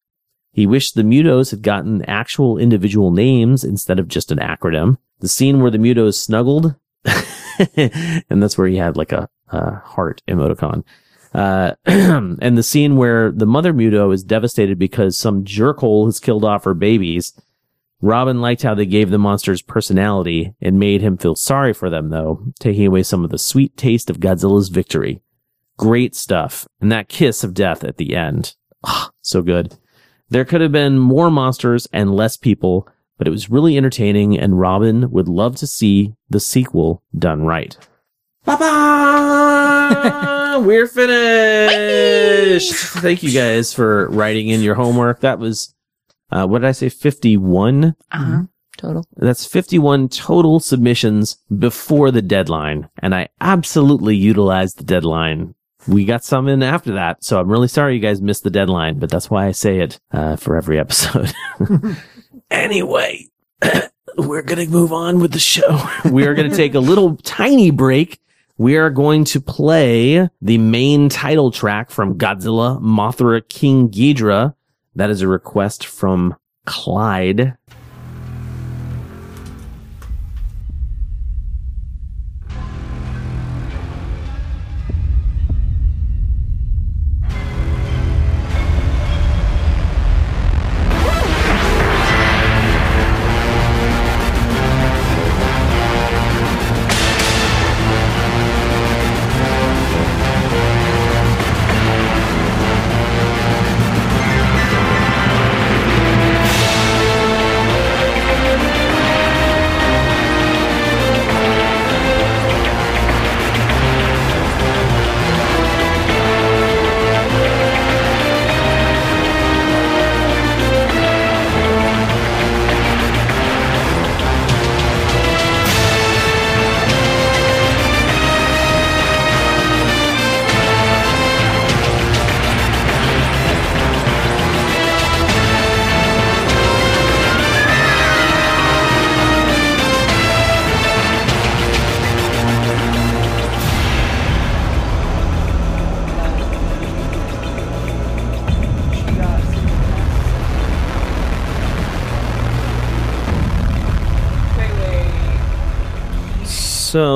He wished the Mutos had gotten actual individual names instead of just an acronym. The scene where the Mutos snuggled, <laughs> and that's where he had like a, a heart emoticon. Uh, <clears throat> and the scene where the mother Muto is devastated because some jerkhole has killed off her babies. Robin liked how they gave the monsters personality and made him feel sorry for them, though, taking away some of the sweet taste of Godzilla's victory. Great stuff. And that kiss of death at the end. Ah, so good. There could have been more monsters and less people, but it was really entertaining, and Robin would love to see the sequel done right. Ba-ba! We're finished. Thank you guys for writing in your homework. That was, uh, what did I say? 51? Uh-huh. total. That's 51 total submissions before the deadline. And I absolutely utilized the deadline. We got some in after that. So I'm really sorry you guys missed the deadline, but that's why I say it uh, for every episode. <laughs> anyway, <coughs> we're going to move on with the show. <laughs> we are going to take a little tiny break. We are going to play the main title track from Godzilla Mothra King Ghidorah. That is a request from Clyde.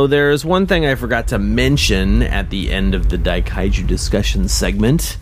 So there's one thing I forgot to mention at the end of the Daikaiju discussion segment,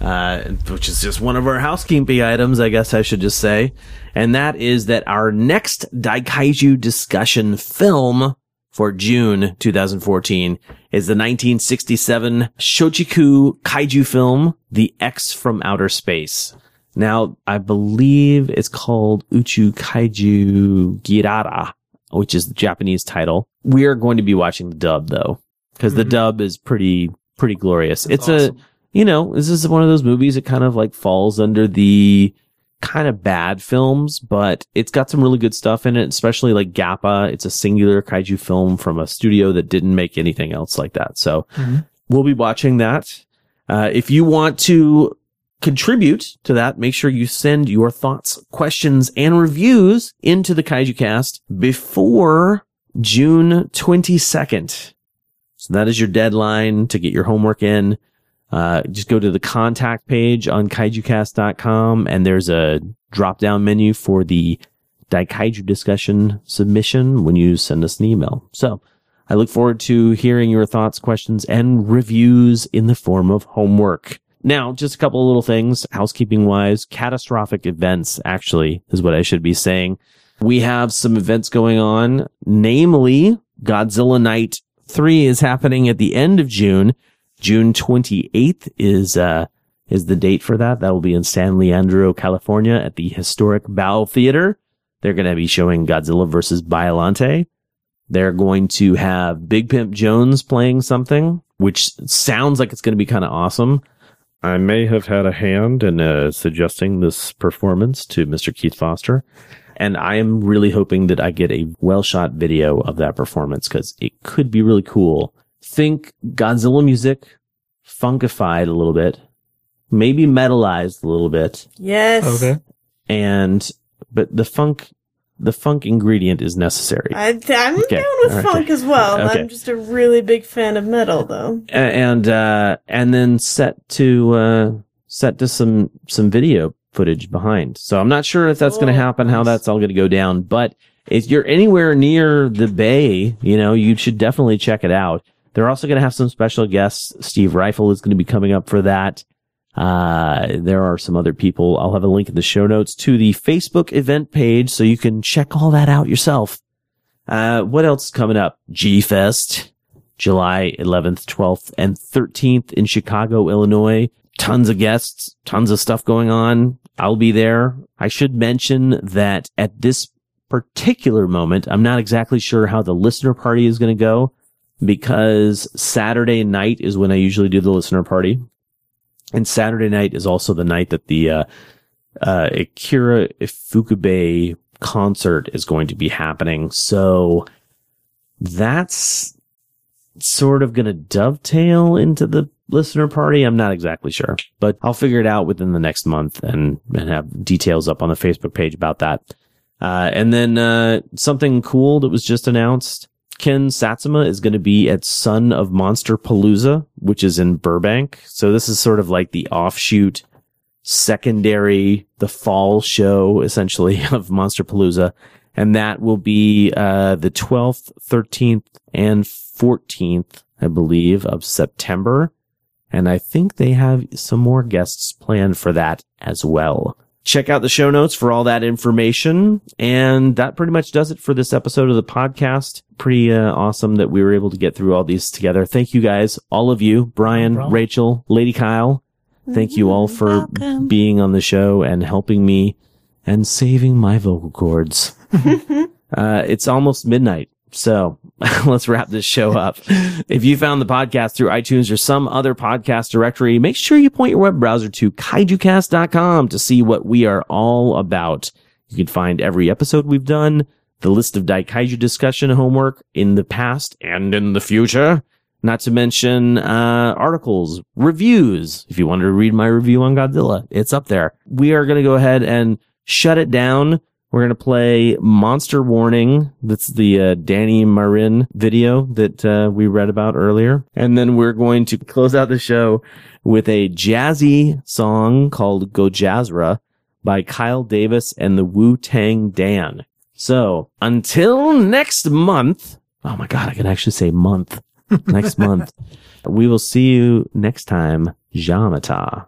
uh, which is just one of our housekeeping items, I guess I should just say, and that is that our next Daikaiju discussion film for June 2014 is the 1967 Shochiku kaiju film, The X from Outer Space. Now, I believe it's called Uchu Kaiju Girara, which is the Japanese title. We are going to be watching the dub though, because the dub is pretty, pretty glorious. it's a, you know, this is one of those movies that kind of like falls under the kind of bad films, but it's got some really good stuff in it, especially like Gappa. It's a singular kaiju film from a studio that didn't make anything else like that. So Mhm. we'll be watching that. Uh, if you want to contribute to that, make sure you send your thoughts, questions, and reviews into the Kaiju Cast before June 22nd. So that is your deadline to get your homework in. Uh, just go to the contact page on kaijucast.com and there's a drop down menu for the Daikaiju discussion submission when you send us an email. So I look forward to hearing your thoughts, questions, and reviews in the form of homework. Now, just a couple of little things, housekeeping wise, catastrophic events actually is what I should be saying. We have some events going on, namely Godzilla Night 3 is happening at the end of June. June 28th is, uh, is the date for that. That will be in San Leandro, California at the historic Bal Theater. They're going to be showing Godzilla versus Biolante. They're going to have Big Pimp Jones playing something, which sounds like it's going to be kind of awesome. I may have had a hand in uh, suggesting this performance to Mr. Keith Foster. And I am really hoping that I get a well shot video of that performance because it could be really cool. Think Godzilla music, funkified a little bit, maybe metalized a little bit. Yes. Okay. And, but the funk, the funk ingredient is necessary. I, I'm Okay, down with alright. funk as well. Okay. I'm just a really big fan of metal, though. And uh and then set to uh set to some some video footage behind. So I'm not sure if that's going to happen, how that's all going to go down, but if you're anywhere near the bay, you know, you should definitely check it out. They're also going to have some special guests. Steve Ryfle is going to be coming up for that. Uh, there are some other people. I'll have a link in the show notes to the Facebook event page so you can check all that out yourself. Uh, what else is coming up? G Fest, July 11th, 12th, and 13th in Chicago, Illinois. Tons of guests, tons of stuff going on. I'll be there. I should mention that at this particular moment, I'm not exactly sure how the listener party is going to go because Saturday night is when I usually do the listener party. And Saturday night is also the night that the, uh, uh, Akira Ifukube concert is going to be happening. So that's sort of going to dovetail into the listener party. I'm not exactly sure, but I'll figure it out within the next month and, and have details up on the Facebook page about that. Uh, and then, uh, something cool that was just announced. Ken Satsuma is going to be at Son of Monster Palooza, which is in Burbank. So this is sort of like the offshoot secondary, the fall show essentially <laughs> of Monster Palooza. And that will be, uh, the 12th, 13th and 14th, I believe, of September. And I think they have some more guests planned for that as well. Check out the show notes for all that information. And that pretty much does it for this episode of the podcast. Pretty uh, awesome that we were able to get through all these together. Thank you guys, all of you, Brian, Rachel, Lady Kyle. Thank you all for being on the show and helping me and saving my vocal cords. <laughs> uh, it's almost midnight. So <laughs> let's wrap this show up. If you found the podcast through iTunes or some other podcast directory, make sure you point your web browser to kaijucast.com to see what we are all about. You can find every episode we've done, the list of Daikaiju discussion homework in the past and in the future. Not to mention, uh, articles, reviews. If you wanted to read my review on Godzilla, it's up there. We are going to go ahead and shut it down. We're going to play Monster Warning. That's the uh, Danny Marin video that uh, we read about earlier. And then we're going to close out the show with a jazzy song called Gojazra by Kyle Davis and the Wu Tang Dan. So until next month. Oh my God, I can actually say month. next <laughs> month. We will see you next time. Jamata.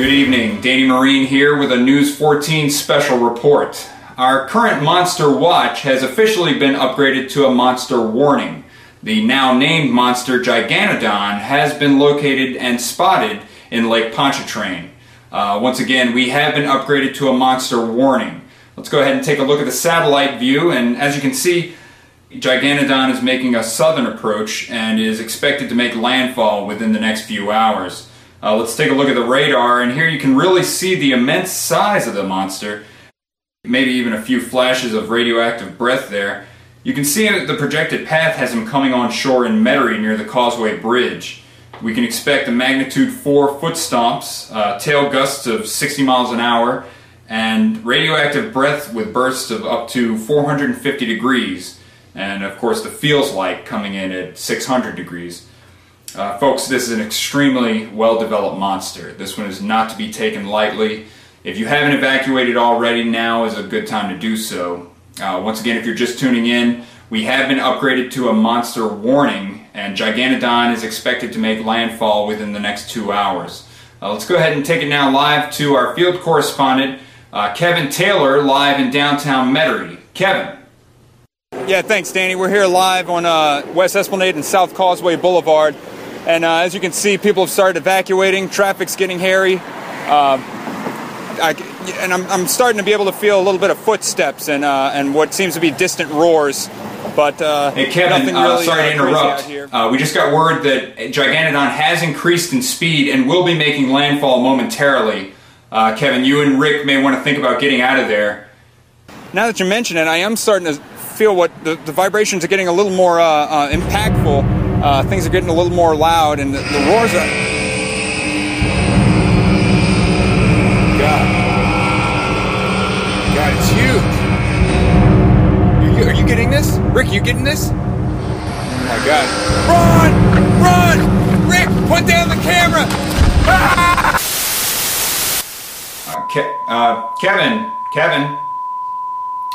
Good evening. Danny Marine here with a News 14 special report. Our current Monster Watch has officially been upgraded to a Monster Warning. The now named monster Giganodon has been located and spotted in Lake Pontchartrain. Uh, once again, we have been upgraded to a Monster Warning. Let's go ahead and take a look at the satellite view, and as you can see, Giganodon is making a southern approach and is expected to make landfall within the next few hours. Uh, let's take a look at the radar, and here you can really see the immense size of the monster. Maybe even a few flashes of radioactive breath there. You can see that the projected path has him coming on shore in Metairie near the Causeway Bridge. We can expect a magnitude 4 foot stomps, uh, tail gusts of 60 miles an hour, and radioactive breath with bursts of up to 450 degrees. And of course, the feels like coming in at 600 degrees. Uh, folks, this is an extremely well-developed monster. This one is not to be taken lightly. If you haven't evacuated already, now is a good time to do so. Uh, once again, if you're just tuning in, we have been upgraded to a monster warning, and Giganodon is expected to make landfall within the next two hours. Uh, let's go ahead and take it now live to our field correspondent, uh, Kevin Taylor, live in downtown Metairie. Kevin. Yeah, thanks, Danny. We're here live on uh, West Esplanade and South Causeway Boulevard. And uh, as you can see, people have started evacuating. Traffic's getting hairy. Uh, I, and I'm, I'm, starting to be able to feel a little bit of footsteps and, uh, and what seems to be distant roars. But uh, hey, Kevin, uh, really, sorry to interrupt. Uh, we just got word that Gigantodon has increased in speed and will be making landfall momentarily. Kevin, you and Rick may want to think about getting out of there. Now that you mention it, I am starting to feel what the, the vibrations are getting a little more impactful uh, things are getting a little more loud, and the, the roars are. God. God, it's huge. Are you, are you getting this? Rick, you getting this? Oh my God. Run! Run! Rick, put down the camera! Ah! Uh, Ke- uh, Kevin, Kevin.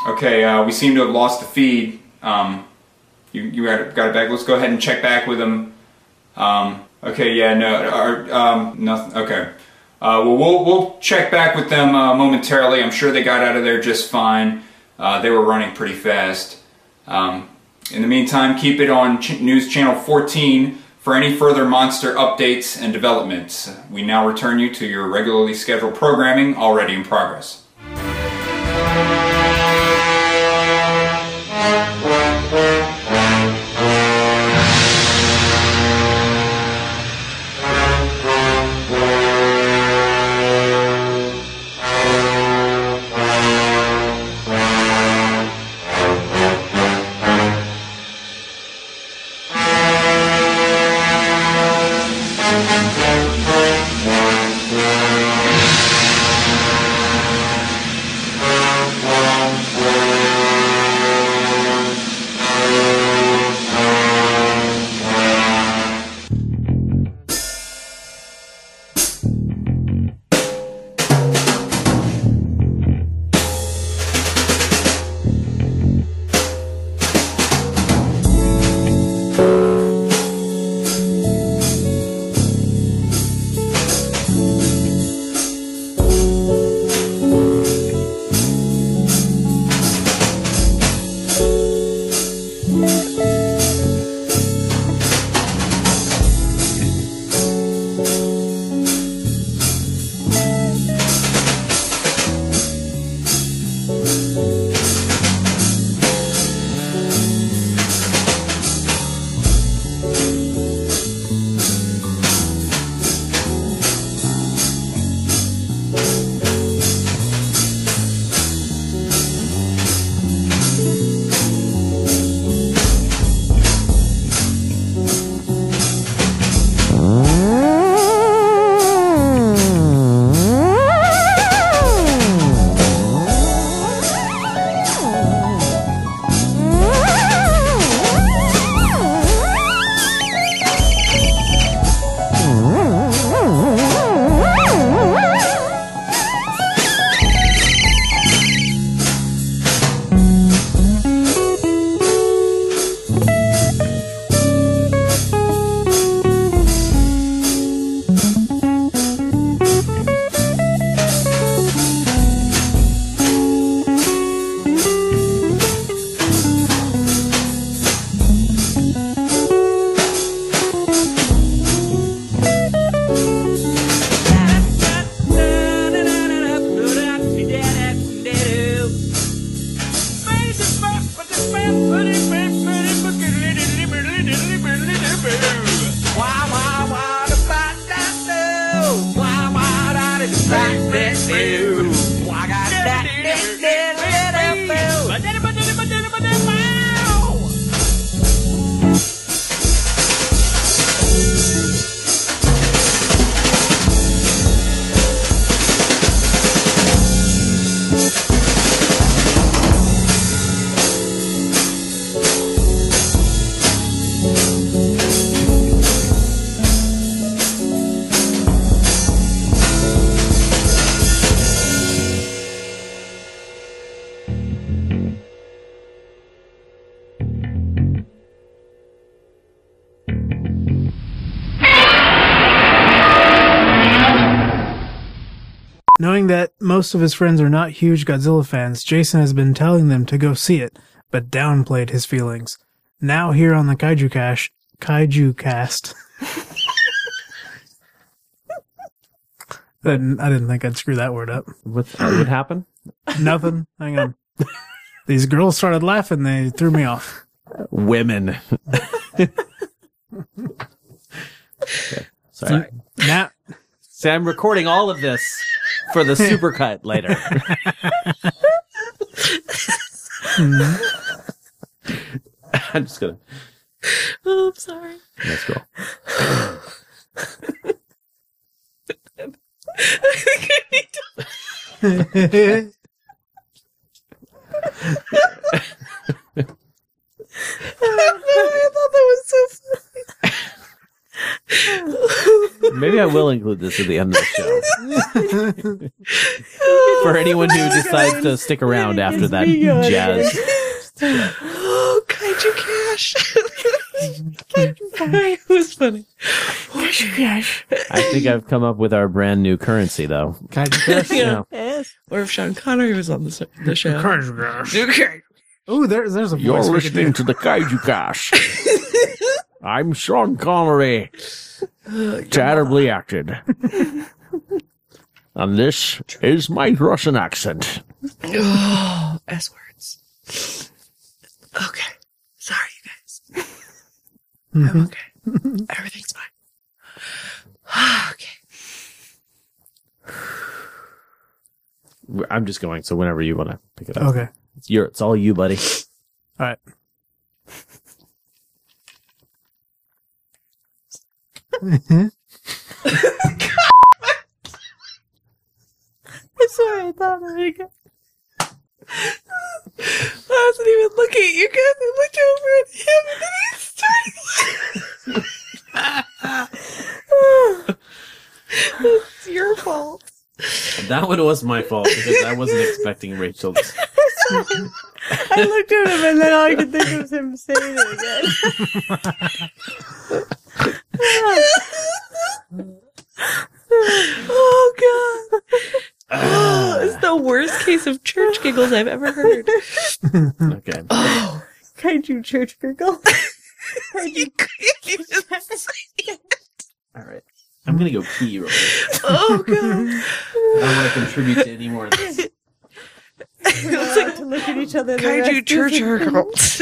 Okay, uh, we seem to have lost the feed. Um, you, you got, it, back. Let's go ahead and check back with them. Um, okay, yeah, no, our, um, nothing, okay. Uh, well, we'll, we'll check back with them uh, momentarily. I'm sure they got out of there just fine. Uh, they were running pretty fast. Um, in the meantime, keep it on Ch News Channel 14 for any further monster updates and developments. We now return you to your regularly scheduled programming already in progress. Knowing that most of his friends are not huge Godzilla fans, Jason has been telling them to go see it, but downplayed his feelings. Now here on the Kaiju Cash, Kaiju Cast. I didn't, I didn't think I'd screw that word up. What would happen? Nothing. Hang on. These girls started laughing. They threw me off. Women. <laughs> Okay. Sorry. Now, See, I'm recording all of this for the supercut later. <laughs> I'm just gonna. Oh, I'm sorry. Let's go. I think I need to. I thought that was so funny. <laughs> Maybe I will include this at the end of the show. <laughs> For anyone who oh decides to stick around after that jazz. Oh, Kaiju Cash. Kaiju Cash. It was funny. Kaiju Cash. I think I've come up with our brand new currency, though. Yeah. Yeah. Or if Sean Connery was on the, the show. Kaiju Cash. Okay. oh, there's there's a voice. You're listening to the Kaiju Cash. <laughs> I'm Sean Connery, <sighs> terribly acted. and this is my Russian accent. Oh, <sighs> S words. Okay. Sorry, you guys. I'm mm-hmm. okay. Everything's fine. <sighs> okay. I'm just going, so whenever you want to pick it up. Okay. It's, your, it's all you, buddy. All right. Mm-hmm. <laughs> I'm sorry, I thought I had got- I wasn't even looking at you guys. I looked over at him and then he started. <laughs> <laughs> it's your fault. <laughs> That one was my fault because I wasn't <laughs> expecting Rachel. to- <laughs> I looked at him and then all I could think was him saying it again. Oh god. Oh, <gasps> it's the worst case of church giggles I've ever heard. Okay. Oh, Kaiju church giggle. Are you just say All right. I'm going to go pee real quick. <laughs> Oh god. I don't want to contribute to any more of this. We all like to look at each other. the Kaiju rest church of the- giggles.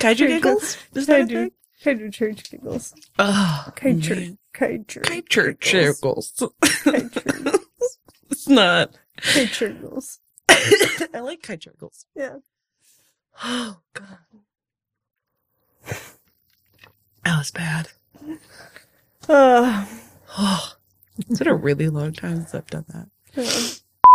Kaiju giggles? Is that a Kaiju, thing? kaiju church giggles. Oh, Kaiju. Kaiju. <laughs> Kaiju giggles. it's not. Kaiju giggles. <coughs> I like kite giggles. Yeah. Oh god. That was bad. Uh, <sighs> Oh, it's been a really long time since I've done that.